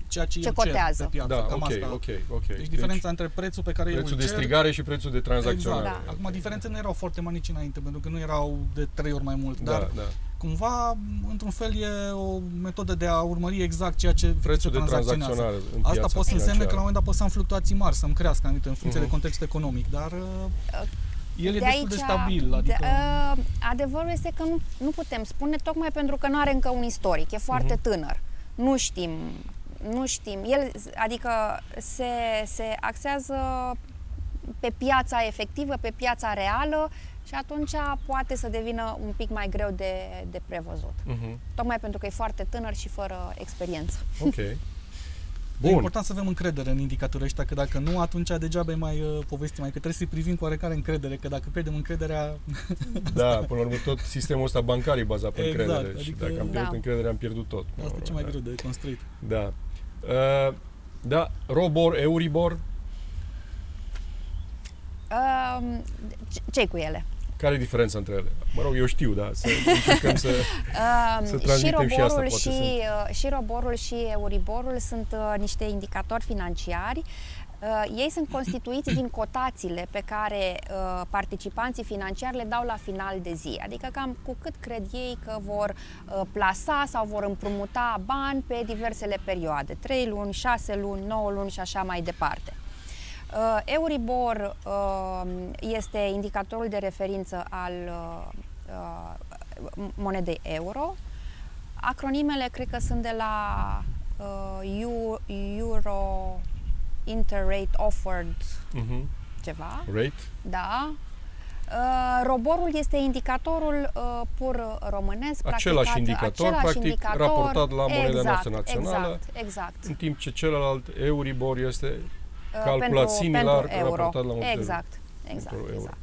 ceea ce, ce eu cer cotează. pe piață. Da, cam ok, asta. ok, ok. Deci diferența între prețul pe care eu prețul îl de cer, strigare și prețul de tranzacționare. Exact. Da. Acum diferențele nu erau foarte mari nici înainte, pentru că nu erau de trei ori mai mult, Da, dar da. cumva, într-un fel, e o metodă de a urmări exact ceea ce Prețul de se tranzacționează. tranzacționare în Asta piața poate să însemne că la un financiară. moment dat pot să am fluctuații mari, să-mi crească anumite în funcție Mhm. de context economic, dar uh, el e de destul de stabil. Adică... De, uh, adevărul este că nu, nu putem spune, tocmai pentru că nu are încă un istoric, e foarte Mhm. tânăr. Nu știm, nu știm. El, adică se, se axează pe piața efectivă, pe piața reală și atunci poate să devină un pic mai greu de, de prevăzut. Mhm. Tocmai pentru că e foarte tânăr și fără experiență. Ok. E Bun. important să avem încredere în indicatorii ăștia, că dacă nu, atunci degeaba e mai uh, povestim, mai că trebuie să-i privim cu oarecare încredere, că dacă pierdem încrederea, Da, până la urmă tot sistemul ăsta bancar e bazat pe Exact, încredere și adică- dacă am pierdut Da. încrederea, am pierdut tot. asta e cel mai greu de construit. Da. Uh, da, Robor, Euribor, Uh, ce cu ele? Care e diferența între ele? Mă rog, eu știu, da, să încercăm să, să Um, și transmitem și asta, roborul poate și, sunt. uh, și roborul și euriborul sunt uh, niște indicatori financiari. Uh, ei sunt constituiți din cotațiile pe care uh, participanții financiari le dau la final de zi, adică cam cu cât cred ei că vor uh, plasa sau vor împrumuta bani pe diversele perioade, 3 luni, 6 luni, 9 luni și așa mai departe. Uh, Euribor uh, este indicatorul de referință al uh, uh, monedei euro. Acronimele cred că sunt de la uh, Eu- Euro Interrate Offered Mhm. ceva, Rate? da. Uh, roborul este indicatorul uh, pur românesc, Același practicat- indicator, același practic, indicator, raportat la moneda exact, noastră națională. Exact, exact. În timp ce celălalt Euribor este Uh, calculat pentru- similar, pentru euro. raportat la monedă. Exact, exact, pentru euro. exact.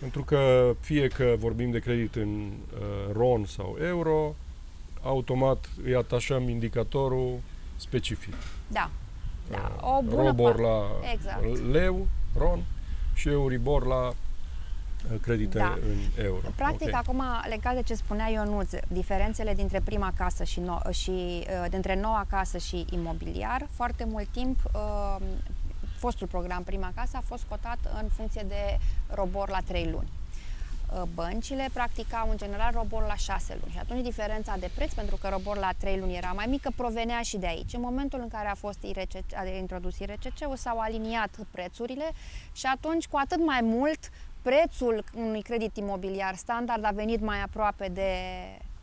Pentru că fie că vorbim de credit în uh, RON sau euro, automat îi atașăm indicatorul specific. Da. Da, Uh, o bună Robor pa- la Exact. leu, RON și Euribor la uh, credite Da. în euro. Practic, Ok. acum, legat de ce spunea Ionuț, diferențele dintre prima casă și, no- și uh, dintre noua casă și imobiliar, foarte mult timp uh, fostul program Prima Casă a fost cotat în funcție de robor la 3 luni. Uh, Băncile practicau în general robor la 6 luni și atunci diferența de preț, pentru că robor la 3 luni era mai mică, provenea și de aici. În momentul în care a fost IRCC, a introdus IRCC-ul, s-au aliniat prețurile și atunci cu atât mai mult prețul unui credit imobiliar standard a venit mai aproape de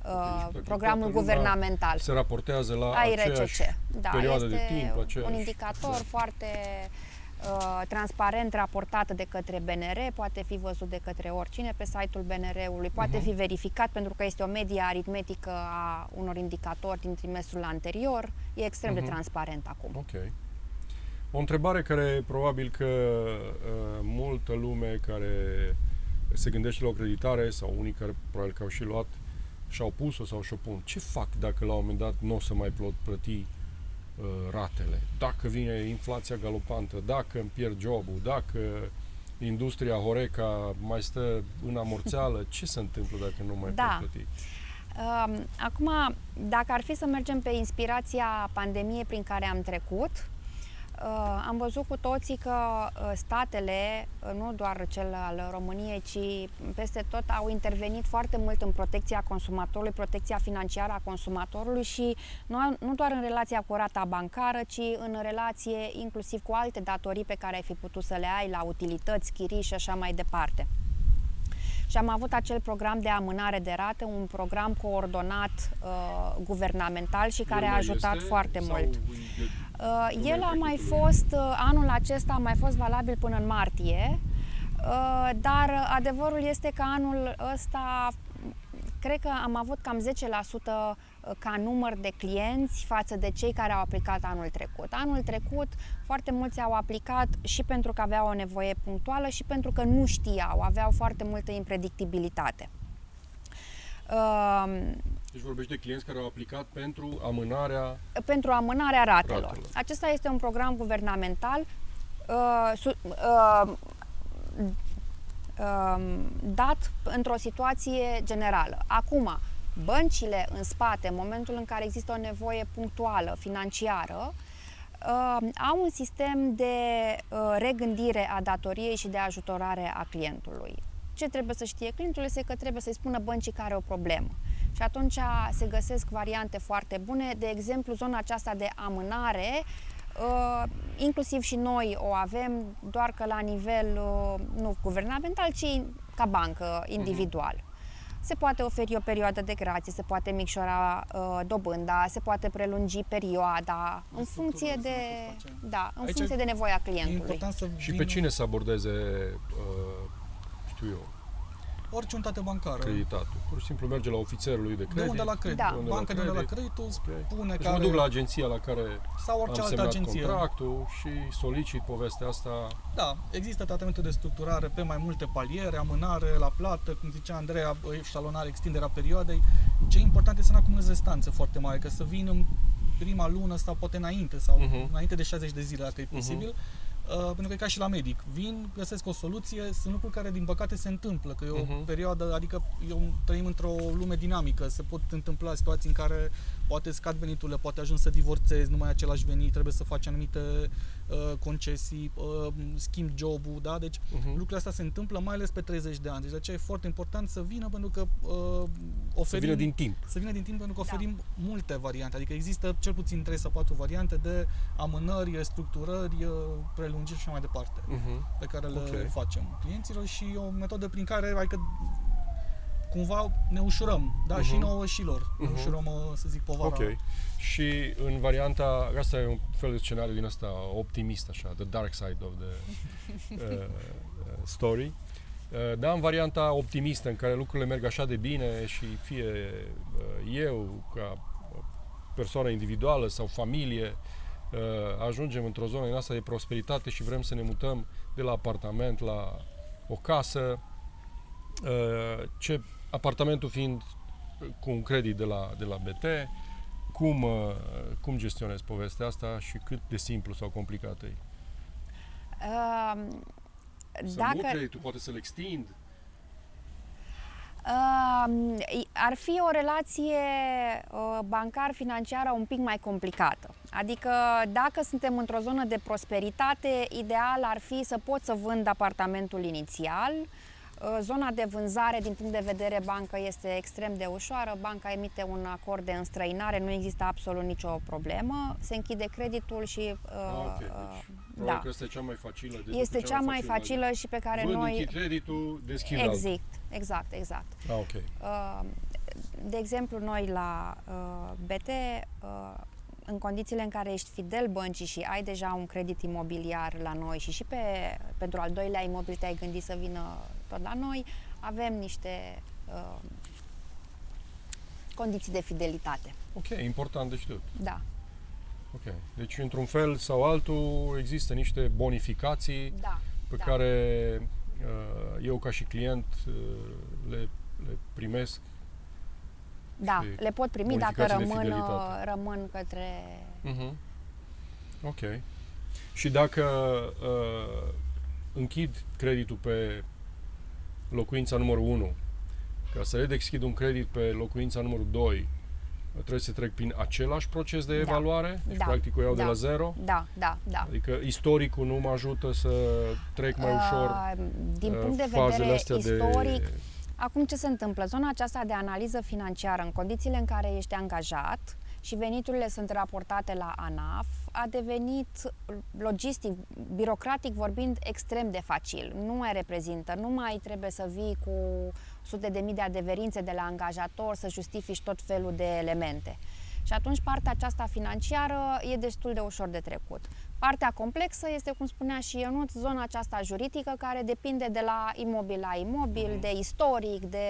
uh, practic, programul toată lumea guvernamental. Se raportează la A aceeași IRCC. Da, perioadă este de timp, un aceeași- indicator da. foarte uh, transparent raportat de către BNR, poate fi văzut de către oricine pe site-ul BNR-ului, poate Mhm. fi verificat pentru că este o medie aritmetică a unor indicatori din trimestrul anterior. E extrem Mhm. de transparent acum. Ok. O întrebare care probabil că uh, multă lume care se gândește la o creditare sau unii care probabil că au și luat și-au pus-o sau și-o pun. Ce fac dacă la un moment dat nu o să mai pot plăti uh, ratele? Dacă vine inflația galopantă, dacă îmi pierd jobul, dacă industria Horeca mai stă în amorțeală, ce se întâmplă dacă nu mai Da. pot plăti? Um, Acum, dacă ar fi să mergem pe inspirația pandemiei prin care am trecut, uh, am văzut cu toții că uh, statele, uh, nu doar cel al României, ci peste tot au intervenit foarte mult în protecția consumatorului, protecția financiară a consumatorului și nu, nu doar în relația cu rata bancară, ci în relație inclusiv cu alte datorii pe care ai fi putut să le ai la utilități, chirii și așa mai departe și am avut acel program de amânare de rate, un program coordonat uh, guvernamental și care El a mai ajutat este foarte sau mult. e- Uh, nu el mai a mai trecutului? fost, uh, anul acesta a mai fost valabil până în martie, uh, dar uh, adevărul este că anul ăsta cred că am avut cam 10% ca număr de clienți față de cei care au aplicat anul trecut. Anul trecut foarte mulți au aplicat și pentru că aveau o nevoie punctuală și pentru că nu știau, aveau foarte multă impredictibilitate. Uh, Deci vorbești de clienți care au aplicat pentru amânarea pentru amânarea ratelor. Ratelor. Acesta este un program guvernamental uh, su, uh, uh, dat într-o situație generală. Acum, băncile în spate, în momentul în care există o nevoie punctuală financiară, uh, au un sistem de uh, regândire a datoriei și de ajutorare a clientului. Ce trebuie să știe clientul este că trebuie să-i spună băncii care are o problemă. Și atunci se găsesc variante foarte bune. De exemplu, zona aceasta de amânare, uh, inclusiv și noi o avem, doar că la nivel uh, nu guvernamental, ci ca bancă individual. Se poate oferi o perioadă de grație, se poate micșora uh, dobânda, se poate prelungi perioada în funcție de, se poate face. da, în Aici funcție de nevoia E clientului. important să Și vină pe cine să abordeze, uh, știu eu, orice unitate bancară. creditatul? Pur și simplu merge la ofițerul lui de De credit. unde la credit? Da. De unde la Banca de unde la credit. creditul Ok. spune Deci care... mă duc la agenția la care sau orice am altă semnat agenție. contractul și solicit povestea asta. Da, există tratamente de structurare pe mai multe paliere, amânare la plată, cum zicea Andreea, eșalonare, extinderea perioadei. Ce e important este să nu acumulezi restanțe foarte mari, că să vină în prima lună sau poate înainte sau Mhm. înainte de 60 de zile dacă e posibil. Uh, pentru că e ca și la medic. Vin, găsesc o soluție, sunt lucruri care din păcate se întâmplă, că e o Mhm. perioadă, adică eu trăim într-o lume dinamică, se pot întâmpla situații în care poate scad veniturile, poate ajungi să divorțezi, nu mai ai același venit, trebuie să faci anumite uh, concesii, uh, schimb jobul, da? Deci Mhm. lucrurile astea se întâmplă mai ales pe 30 de ani. Deci de aceea e foarte important să vină pentru că uh, oferim... Să vină din timp. să vină din timp pentru că Da. oferim multe variante. Adică există cel puțin 3 sau 4 variante de amânări, restructurări, uh, prelungiri și așa mai departe Mhm. pe care le Ok. facem clienților și e o metodă prin care adică cumva ne ușurăm, da, Mhm. și nouă și lor. Ne Mhm. ușurăm, uh, să zic, povara. Ok. Și în varianta, asta e un fel de scenariu din asta optimist, așa, the dark side of the uh, uh, story. Uh, da, în varianta optimistă, în care lucrurile merg așa de bine și fie uh, eu, ca persoană individuală sau familie, uh, ajungem într-o zonă din asta de prosperitate și vrem să ne mutăm de la apartament la o casă, uh, ce apartamentul fiind cu un credit de la, de la BT, cum, uh, cum gestionezi povestea asta și cât de simplu sau complicat e? Uh, Să dacă, mut creditul, poate să-l extind? Uh, ar fi o relație uh, bancar-financiară un pic mai complicată. Adică dacă suntem într-o zonă de prosperitate, ideal ar fi să pot să vând apartamentul inițial. Uh, Zona de vânzare din punct de vedere bancă este extrem de ușoară. Banca emite un acord de înstrăinare, nu există absolut nicio problemă. Se închide creditul și uh, Ah, ok. uh, Deci, probabil da. că asta e cea mai facilă. De Este cea mai facilă și pe care Vând, noi închid creditul, deschid altul. Exact, exact, exact. Ah, ok. Uh, De exemplu, noi la uh, BT, uh, în condițiile în care ești fidel băncii și ai deja un credit imobiliar la noi și și pe, pentru al doilea imobil te-ai gândit să vină tot la noi, avem niște uh, condiții de fidelitate. Ok, important de știut. Da, Ok. Deci, într-un fel sau altul, există niște bonificații da. pe da. care uh, eu, ca și client, uh, le, le primesc. Da, și le pot primi dacă bonificații de rămân, uh, fidelitate. rămân către... Uh-huh. Ok. Și dacă uh, închid creditul pe locuința numărul 1, ca să redeschid un credit pe locuința numărul 2, trebuie să trec prin același proces de Da. evaluare? Deci, Da. practic, o iau de Da. la zero? Da, da, da. Adică istoricul nu mă ajută să trec mai ușor Uh, Din uh, punct de fazele vedere astea istoric, de... Acum ce se întâmplă? Zona aceasta de analiză financiară, în condițiile în care ești angajat și veniturile sunt raportate la ANAF, a devenit logistic, birocratic vorbind, extrem de facil. Nu mai reprezintă, nu mai trebuie să vii cu sute de mii de adeverințe de la angajator, să justifici tot felul de elemente. Și atunci partea aceasta financiară e destul de ușor de trecut. Partea complexă este, cum spunea și Ionuț, zona aceasta juridică care depinde de la imobil la imobil, Mhm. de istoric, de...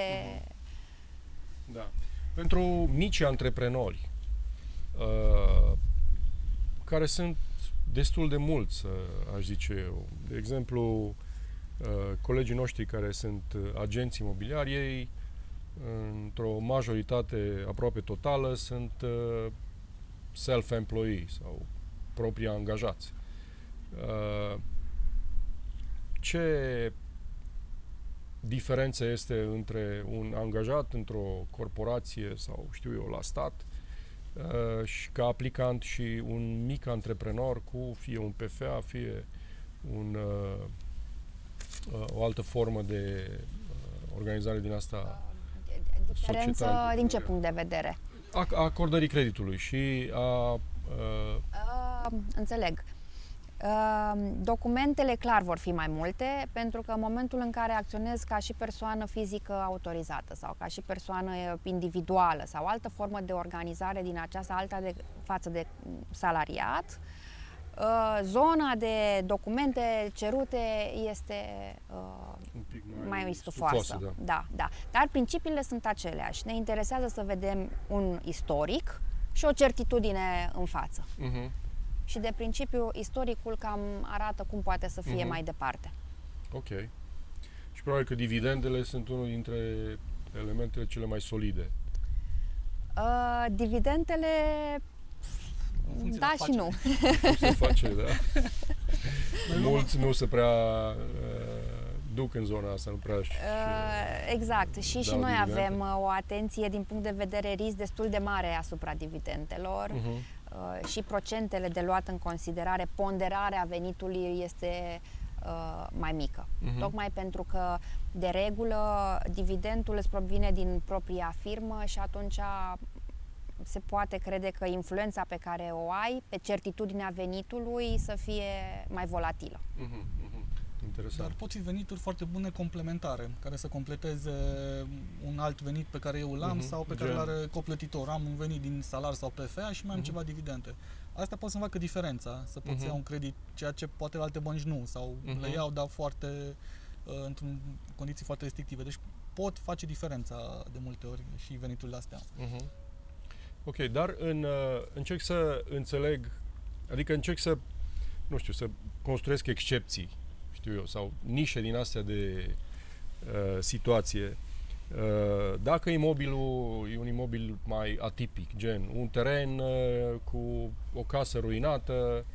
Da. Pentru mici antreprenori, uh, care sunt destul de mulți, uh, aș zice eu. De exemplu, uh, colegii noștri care sunt uh, agenți imobiliari, ei, într-o majoritate aproape totală, sunt uh, self-employee sau proprii angajați. Uh, ce diferență este între un angajat într-o corporație sau știu eu la stat uh, și ca aplicant și un mic antreprenor cu fie un PFA, fie un, uh, uh, o altă formă de uh, organizare din asta Diferență Societate din ce entreprenorială. punct de vedere? a, a acordării creditului și a uh, Uh, înțeleg. Uh, documentele clar vor fi mai multe, pentru că în momentul în care acționezi ca și persoană fizică autorizată sau ca și persoană uh, individuală sau altă formă de organizare din aceasta alta de, față de mm, salariat, uh, zona de documente cerute este uh, un pic mai stufoasă. da. da, da. Dar principiile sunt aceleași. Ne interesează să vedem un istoric și o certitudine în față. Uh-huh. Și de principiu, istoricul cam arată cum poate să fie Mhm. mai departe. Ok. Și probabil că dividendele sunt unul dintre elementele cele mai solide. Uh, dividendele, În funcție da de și nu. afacere. Cum se face, da? mulți nu se prea uh, duc în zona asta, nu prea uh, Exact. Și, și noi dividende. avem uh, o atenție din punct de vedere risc destul de mare asupra dividendelor. Uh-huh. Uh, și procentele de luat în considerare, ponderarea venitului este uh, mai mică. Uh-huh. Tocmai pentru că, de regulă, dividendul îți provine din propria firmă și atunci se poate crede că influența pe care o ai pe certitudinea venitului să fie mai volatilă. Uh-huh. Interesant. Dar pot fi venituri foarte bune complementare, care să completeze un alt venit pe care eu îl am uh-huh. sau pe care îl are coplătitor. Am un venit din salar sau PFA și mai am uh-huh. ceva dividende. Asta pot să-mi facă diferența, să pot uh-huh. ia un credit, ceea ce poate la alte bănci nu, sau uh-huh. le iau, dar foarte, uh, într-un condiții foarte restrictive. Deci pot face diferența de multe ori și veniturile astea. Uh-huh. Ok, dar în, uh, încerc să înțeleg, adică încerc să, nu știu, să construiesc excepții știu eu, sau nișe din astea de uh, situație. Uh, dacă imobilul e un imobil mai atipic, gen un teren uh, cu o casă ruinată,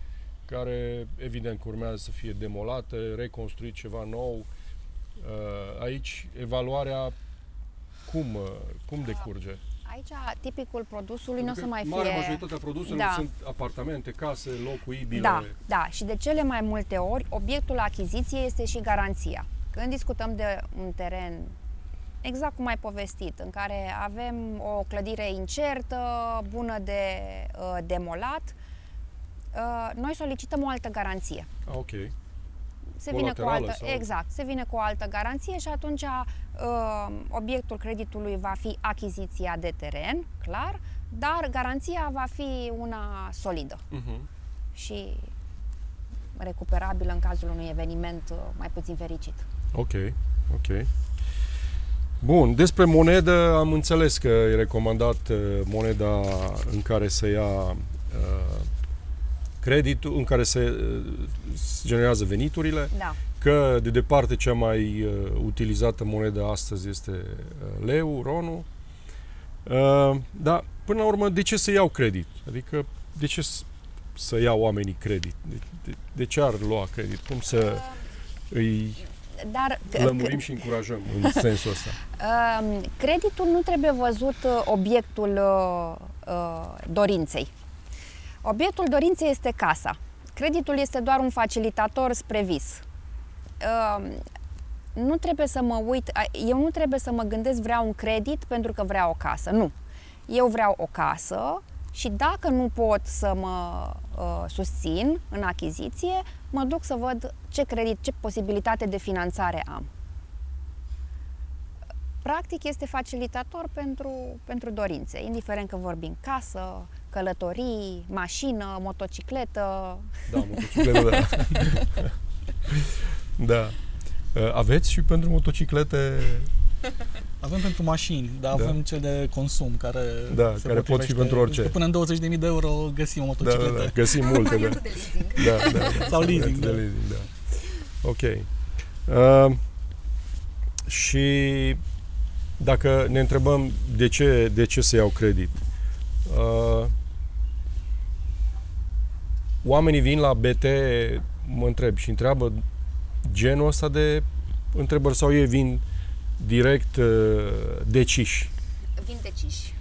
care evident urmează să fie demolată, reconstruit ceva nou, uh, aici evaluarea cum, uh, cum decurge? Aici tipicul produsului nu o să mai fie... Marea majoritatea produselor da. sunt apartamente, case, locuibile. Da, da. Și de cele mai multe ori, obiectul achiziției este și garanția. Când discutăm de un teren exact cum ai povestit, în care avem o clădire incertă, bună de uh, demolat, uh, noi solicităm o altă garanție. Ah, ok se vine cu o altă, sau... exact, se vine cu o altă garanție și atunci uh, obiectul creditului va fi achiziția de teren, clar, dar garanția va fi una solidă uh-huh. și recuperabilă în cazul unui eveniment uh, mai puțin fericit. Ok, ok. Bun, despre monedă am înțeles că e recomandat uh, moneda în care se ia uh, creditul, în care se, se generează veniturile, da. Că de departe cea mai uh, utilizată monedă astăzi este uh, leu, ronul. Uh, dar, până la urmă, de ce să iau credit? Adică, de ce să iau oamenii credit? De, de, de ce ar lua credit? Cum să uh, îi dar lămurim și încurajăm în sensul ăsta? Uh, creditul nu trebuie văzut uh, obiectul uh, uh, dorinței. Obiectul dorinței este casa. Creditul este doar un facilitator spre vis. Uh, nu trebuie să mă uit, eu nu trebuie să mă gândesc vreau un credit pentru că vreau o casă. Nu. Eu vreau o casă și dacă nu pot să mă uh, susțin în achiziție, mă duc să văd ce credit, ce posibilitate de finanțare am. Practic este facilitator pentru, pentru dorințe, indiferent că vorbim casă, călătorii, mașină, motocicletă. Da, motocicletă, da. da. Uh, aveți și pentru motociclete? Avem pentru mașini, dar da. avem cel de consum care Da, care pot fi pentru orice. Până în 20.000 de euro găsim o motocicletă. Da, da, da. găsim multe, da. da, da, da. Sau leasing, da. leasing, da. Ok. Uh, și dacă ne întrebăm de ce, de ce să iau credit, uh, oamenii vin la BT, mă întreb și întreabă genul ăsta de întrebări sau ei vin direct uh, deciși? Vin deciși.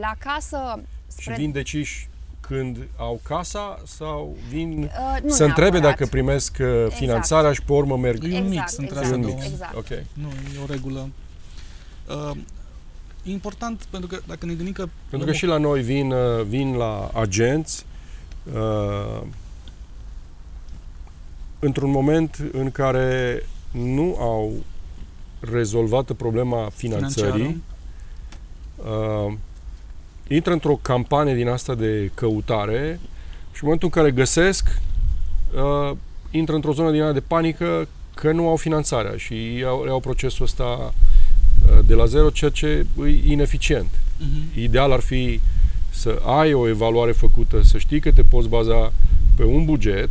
La casă... Spre... Și vin deciși când au casa sau vin uh, să întrebe dacă primesc uh, exact. finanțarea și pe urmă merg? E un mix exact, între exact, Exact. Okay. Nu, e o regulă. Uh, e important pentru că dacă ne gândim că... Pentru că și la noi vin, uh, vin la agenți uh, într-un moment în care nu au rezolvat problema finanțării, uh, intră într-o campanie din asta de căutare și în momentul în care găsesc, uh, intră într-o zonă din aia de panică că nu au finanțarea și iau, iau procesul ăsta uh, de la zero, ceea ce e ineficient. Uh-huh. Ideal ar fi să ai o evaluare făcută, să știi că te poți baza pe un buget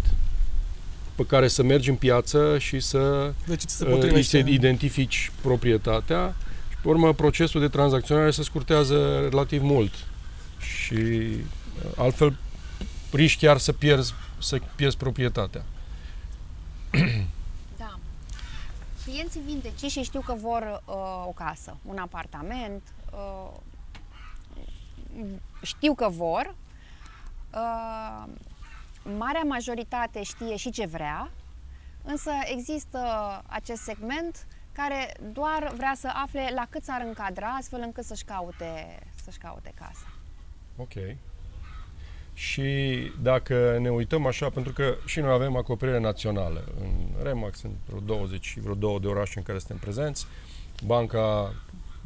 pe care să mergi în piață și să deci uh, să identifici proprietatea și pe urmă procesul de tranzacționare se scurtează relativ mult și uh, altfel riști chiar să pierzi, să pierzi proprietatea. Da. Clienții vin de și știu că vor uh, o casă, un apartament, uh, știu că vor. Uh, marea majoritate știe și ce vrea, însă există acest segment care doar vrea să afle la cât s-ar încadra astfel încât să-și caute, să-și caute casa. Ok. Și dacă ne uităm așa, pentru că și noi avem acoperire națională. În Remax sunt vreo 20 și vreo două de orașe în care suntem prezenți. Banca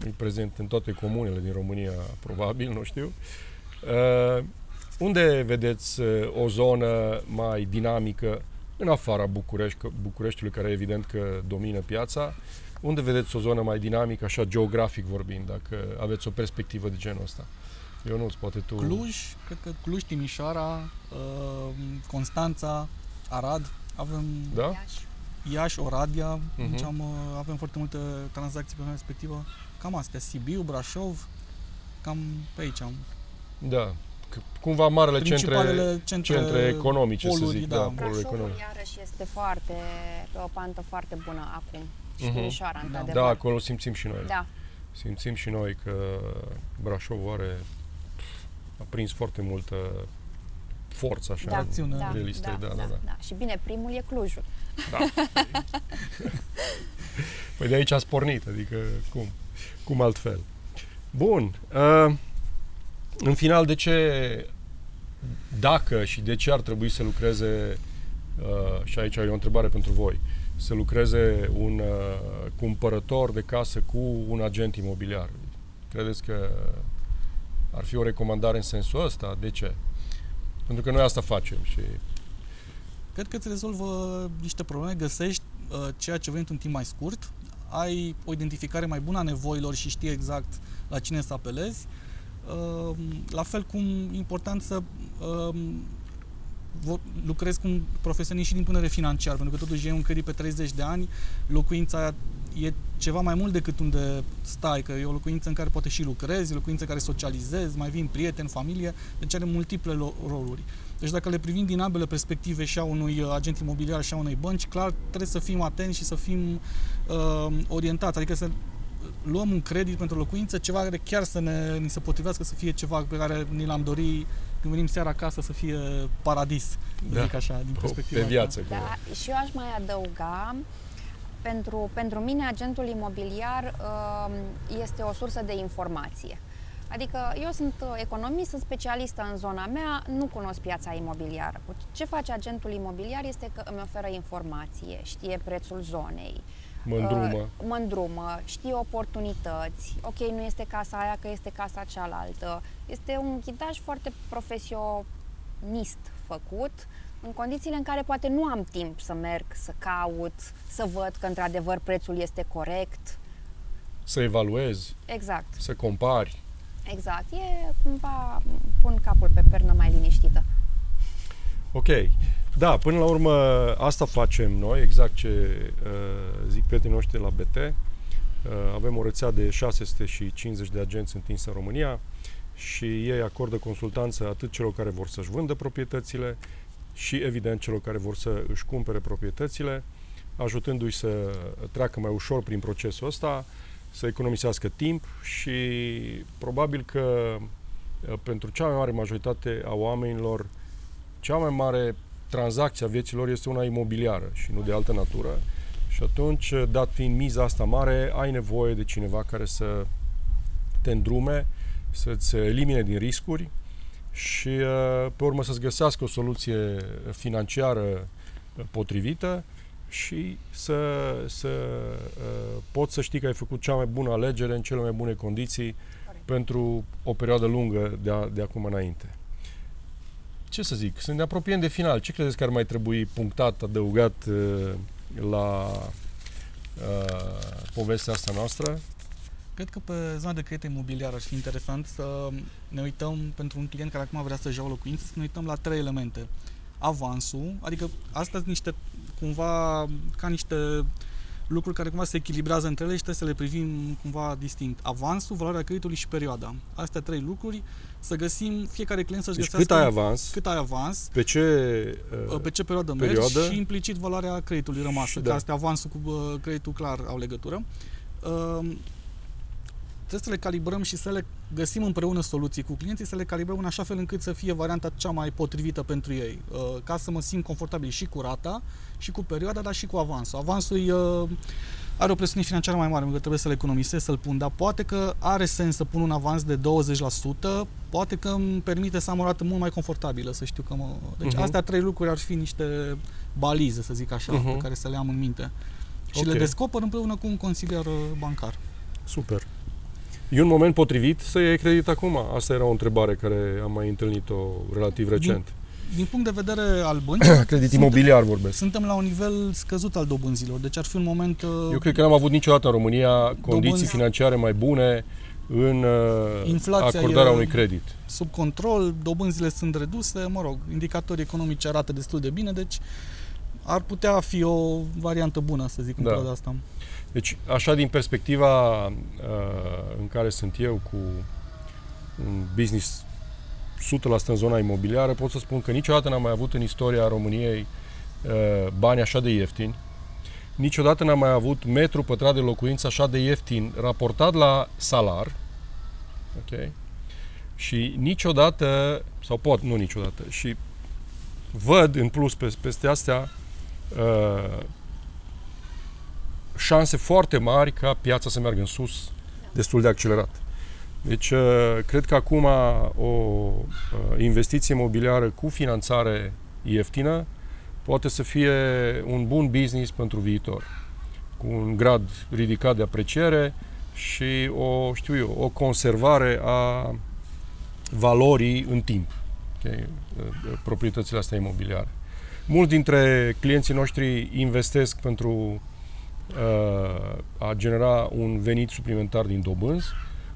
e prezent în toate comunele din România, probabil, nu știu. Uh, unde vedeți uh, o zonă mai dinamică în afara București, Bucureștiului, care evident că domină piața? Unde vedeți o zonă mai dinamică, așa geografic vorbind, dacă aveți o perspectivă de genul ăsta? Eu nu poate tu... Cluj, cred că Cluj, Timișoara, uh, Constanța, Arad, avem da? Iași. Iași, Oradea, uh-huh. deci am, uh, avem foarte multe tranzacții pe respectivă. Cam astea, Sibiu, Brașov, cam pe aici am. Da, cumva marele centre, centre, centre economice, poluri, să zic. Da, da poluri economice. iarăși este foarte, pe o pantă foarte bună acum. Și uh-huh. Timișoara, da. într-adevăr. Da, acolo simțim și noi. Da. Simțim și noi că Brașov are a prins foarte multă forță, așa, da, acțiune da, realistă. Da, da, da, da, da. Și bine, primul e Clujul. Da. păi de aici a pornit, adică cum? Cum altfel? Bun. Uh, în final, de ce, dacă și de ce ar trebui să lucreze, uh, și aici e o întrebare pentru voi, să lucreze un uh, cumpărător de casă cu un agent imobiliar? Credeți că ar fi o recomandare în sensul ăsta? De ce? Pentru că noi asta facem și... Cred că îți rezolvă niște probleme, găsești uh, ceea ce vrei într-un timp mai scurt, ai o identificare mai bună a nevoilor și știi exact la cine să apelezi. Uh, la fel cum important să uh, lucrezi cu un profesionist și din punere financiar, pentru că totuși e un credit pe 30 de ani, locuința aia e ceva mai mult decât unde stai, că e o locuință în care poate și lucrezi, e o locuință în care socializezi, mai vin prieteni, familie, deci are multiple roluri. Deci dacă le privim din ambele perspective și a unui uh, agent imobiliar și a unei bănci, clar trebuie să fim atenți și să fim uh, orientați, adică să luăm un credit pentru locuință, ceva care chiar să ne, ni se potrivească, să fie ceva pe care ni l-am dori când venim seara acasă să fie paradis, da. zic așa, din perspectiva Pe viață. Da, și eu aș mai adăuga pentru, pentru mine, agentul imobiliar uh, este o sursă de informație. Adică eu sunt economist, sunt specialistă în zona mea, nu cunosc piața imobiliară. Ce face agentul imobiliar este că îmi oferă informație, știe prețul zonei, mă îndrumă, uh, mă îndrumă știe oportunități, ok, nu este casa aia, că este casa cealaltă. Este un ghidaj foarte profesionist făcut, în condițiile în care poate nu am timp să merg, să caut, să văd că într-adevăr prețul este corect. Să evaluezi. Exact. Să compari. Exact. E cumva pun capul pe pernă mai liniștită. Ok. Da, până la urmă asta facem noi, exact ce uh, zic prietenii noștri la BT. Uh, avem o rețea de 650 de agenți întinsă în România și ei acordă consultanță atât celor care vor să-și vândă proprietățile, și, evident, celor care vor să își cumpere proprietățile, ajutându-i să treacă mai ușor prin procesul ăsta, să economisească timp și probabil că pentru cea mai mare majoritate a oamenilor, cea mai mare tranzacție a vieților este una imobiliară și nu de altă natură. Și atunci, dat fiind miza asta mare, ai nevoie de cineva care să te îndrume, să-ți elimine din riscuri și uh, pe urmă să-ți găsească o soluție financiară uh, potrivită și să, să uh, poți să știi că ai făcut cea mai bună alegere în cele mai bune condiții Corect. pentru o perioadă lungă de, a, de acum înainte. Ce să zic, să ne apropiem de final. Ce credeți că ar mai trebui punctat, adăugat la uh, povestea asta noastră? Cred că pe zona de credit imobiliar ar fi interesant să ne uităm pentru un client care acum vrea să-și ia o locuință, să ne uităm la trei elemente. Avansul, adică astea sunt niște, cumva, ca niște lucruri care cumva se echilibrează între ele și trebuie să le privim cumva distinct. Avansul, valoarea creditului și perioada. Astea trei lucruri, să găsim fiecare client să-și Deci găsească cât ai avans, cât ai avans, pe ce... uh, pe ce perioadă, perioadă? mergi și implicit valoarea creditului rămasă, Și că da. astea avansul cu uh, creditul clar au legătură. Uh, trebuie să le calibrăm și să le găsim împreună soluții cu clienții, să le calibrăm în așa fel încât să fie varianta cea mai potrivită pentru ei, uh, ca să mă simt confortabil și cu rata, și cu perioada, dar și cu avansul. Avansul uh, are o presiune financiară mai mare, pentru că trebuie să le economisesc, să-l pun, dar poate că are sens să pun un avans de 20%, poate că îmi permite să am o rată mult mai confortabilă, să știu că mă... Deci Mhm. astea trei lucruri ar fi niște balize, să zic așa, Mhm. pe care să le am în minte. Și Ok. le descoper împreună cu un consilier uh, bancar. Super. E un moment potrivit să iei credit acum? Asta era o întrebare care am mai întâlnit-o relativ recent. Din punct de vedere al băncii, Credit suntem- imobiliar vorbesc. Suntem la un nivel scăzut al dobânzilor, deci ar fi un moment... uh, Eu cred că n-am avut niciodată în România condiții Dobânzi- financiare mai bune în uh, Inflația acordarea e- unui credit. sub control, dobânzile sunt reduse, mă rog, indicatorii economici arată destul de bine, deci ar putea fi o variantă bună, să zic, în Da. perioada asta. Deci, așa din perspectiva uh, în care sunt eu cu un business 100% în zona imobiliară, pot să spun că niciodată n-am mai avut în istoria României uh, bani așa de ieftini. Niciodată n-am mai avut metru pătrat de locuință așa de ieftin raportat la salar. Ok? Și niciodată, sau pot, nu niciodată, și văd în plus pe- peste astea uh, șanse foarte mari ca piața să meargă în sus destul de accelerat. Deci, uh, cred că acum o uh, investiție imobiliară cu finanțare ieftină poate să fie un bun business pentru viitor, cu un grad ridicat de apreciere și o, știu eu, o conservare a valorii în timp, okay? uh, proprietățile astea imobiliare. Mulți dintre clienții noștri investesc pentru uh, a genera un venit suplimentar din dobânzi.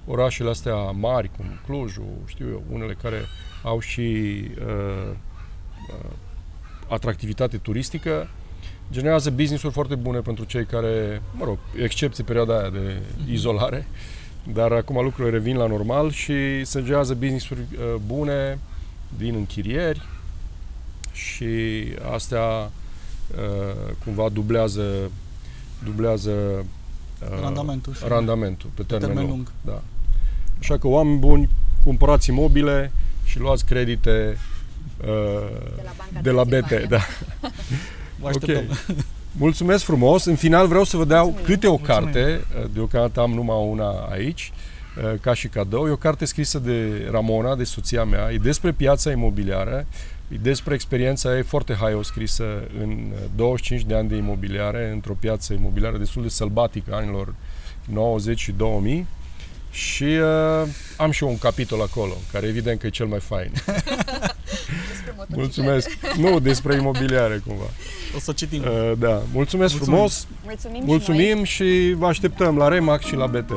Orașele astea mari, cum Clujul, știu eu, unele care au și uh, uh, atractivitate turistică, generează business-uri foarte bune pentru cei care, mă rog, excepție perioada aia de izolare, dar acum lucrurile revin la normal și se generează business-uri uh, bune din închirieri și astea uh, cumva dublează dublează uh, Randamentul și- randamentul pe termen, termen lung. lung. Da. Așa că oameni buni, cumpărați imobile și luați credite uh, De la Banca de la BT. Transilvania. Da. Vă așteptăm. Mulțumesc frumos. În final vreau să vă dau Mulțumim. câte o Mulțumim. carte. Deocamdată am numai una aici, uh, ca și cadou. E o carte scrisă de Ramona, de soția mea. E despre piața imobiliară. E despre experiența ei foarte haio scrisă în uh, 25 de ani de imobiliare, într-o piață imobiliară destul de sălbatică, anilor 90 și 2000. Și uh, am și eu un capitol acolo, care evident că e cel mai fain. Despre motociclete. Mulțumesc. Nu, despre imobiliare cumva. O să citim. Uh, da, mulțumesc Mulțumim. frumos. Mulțumim, și noi. Mulțumim și vă așteptăm la Remax și la BT.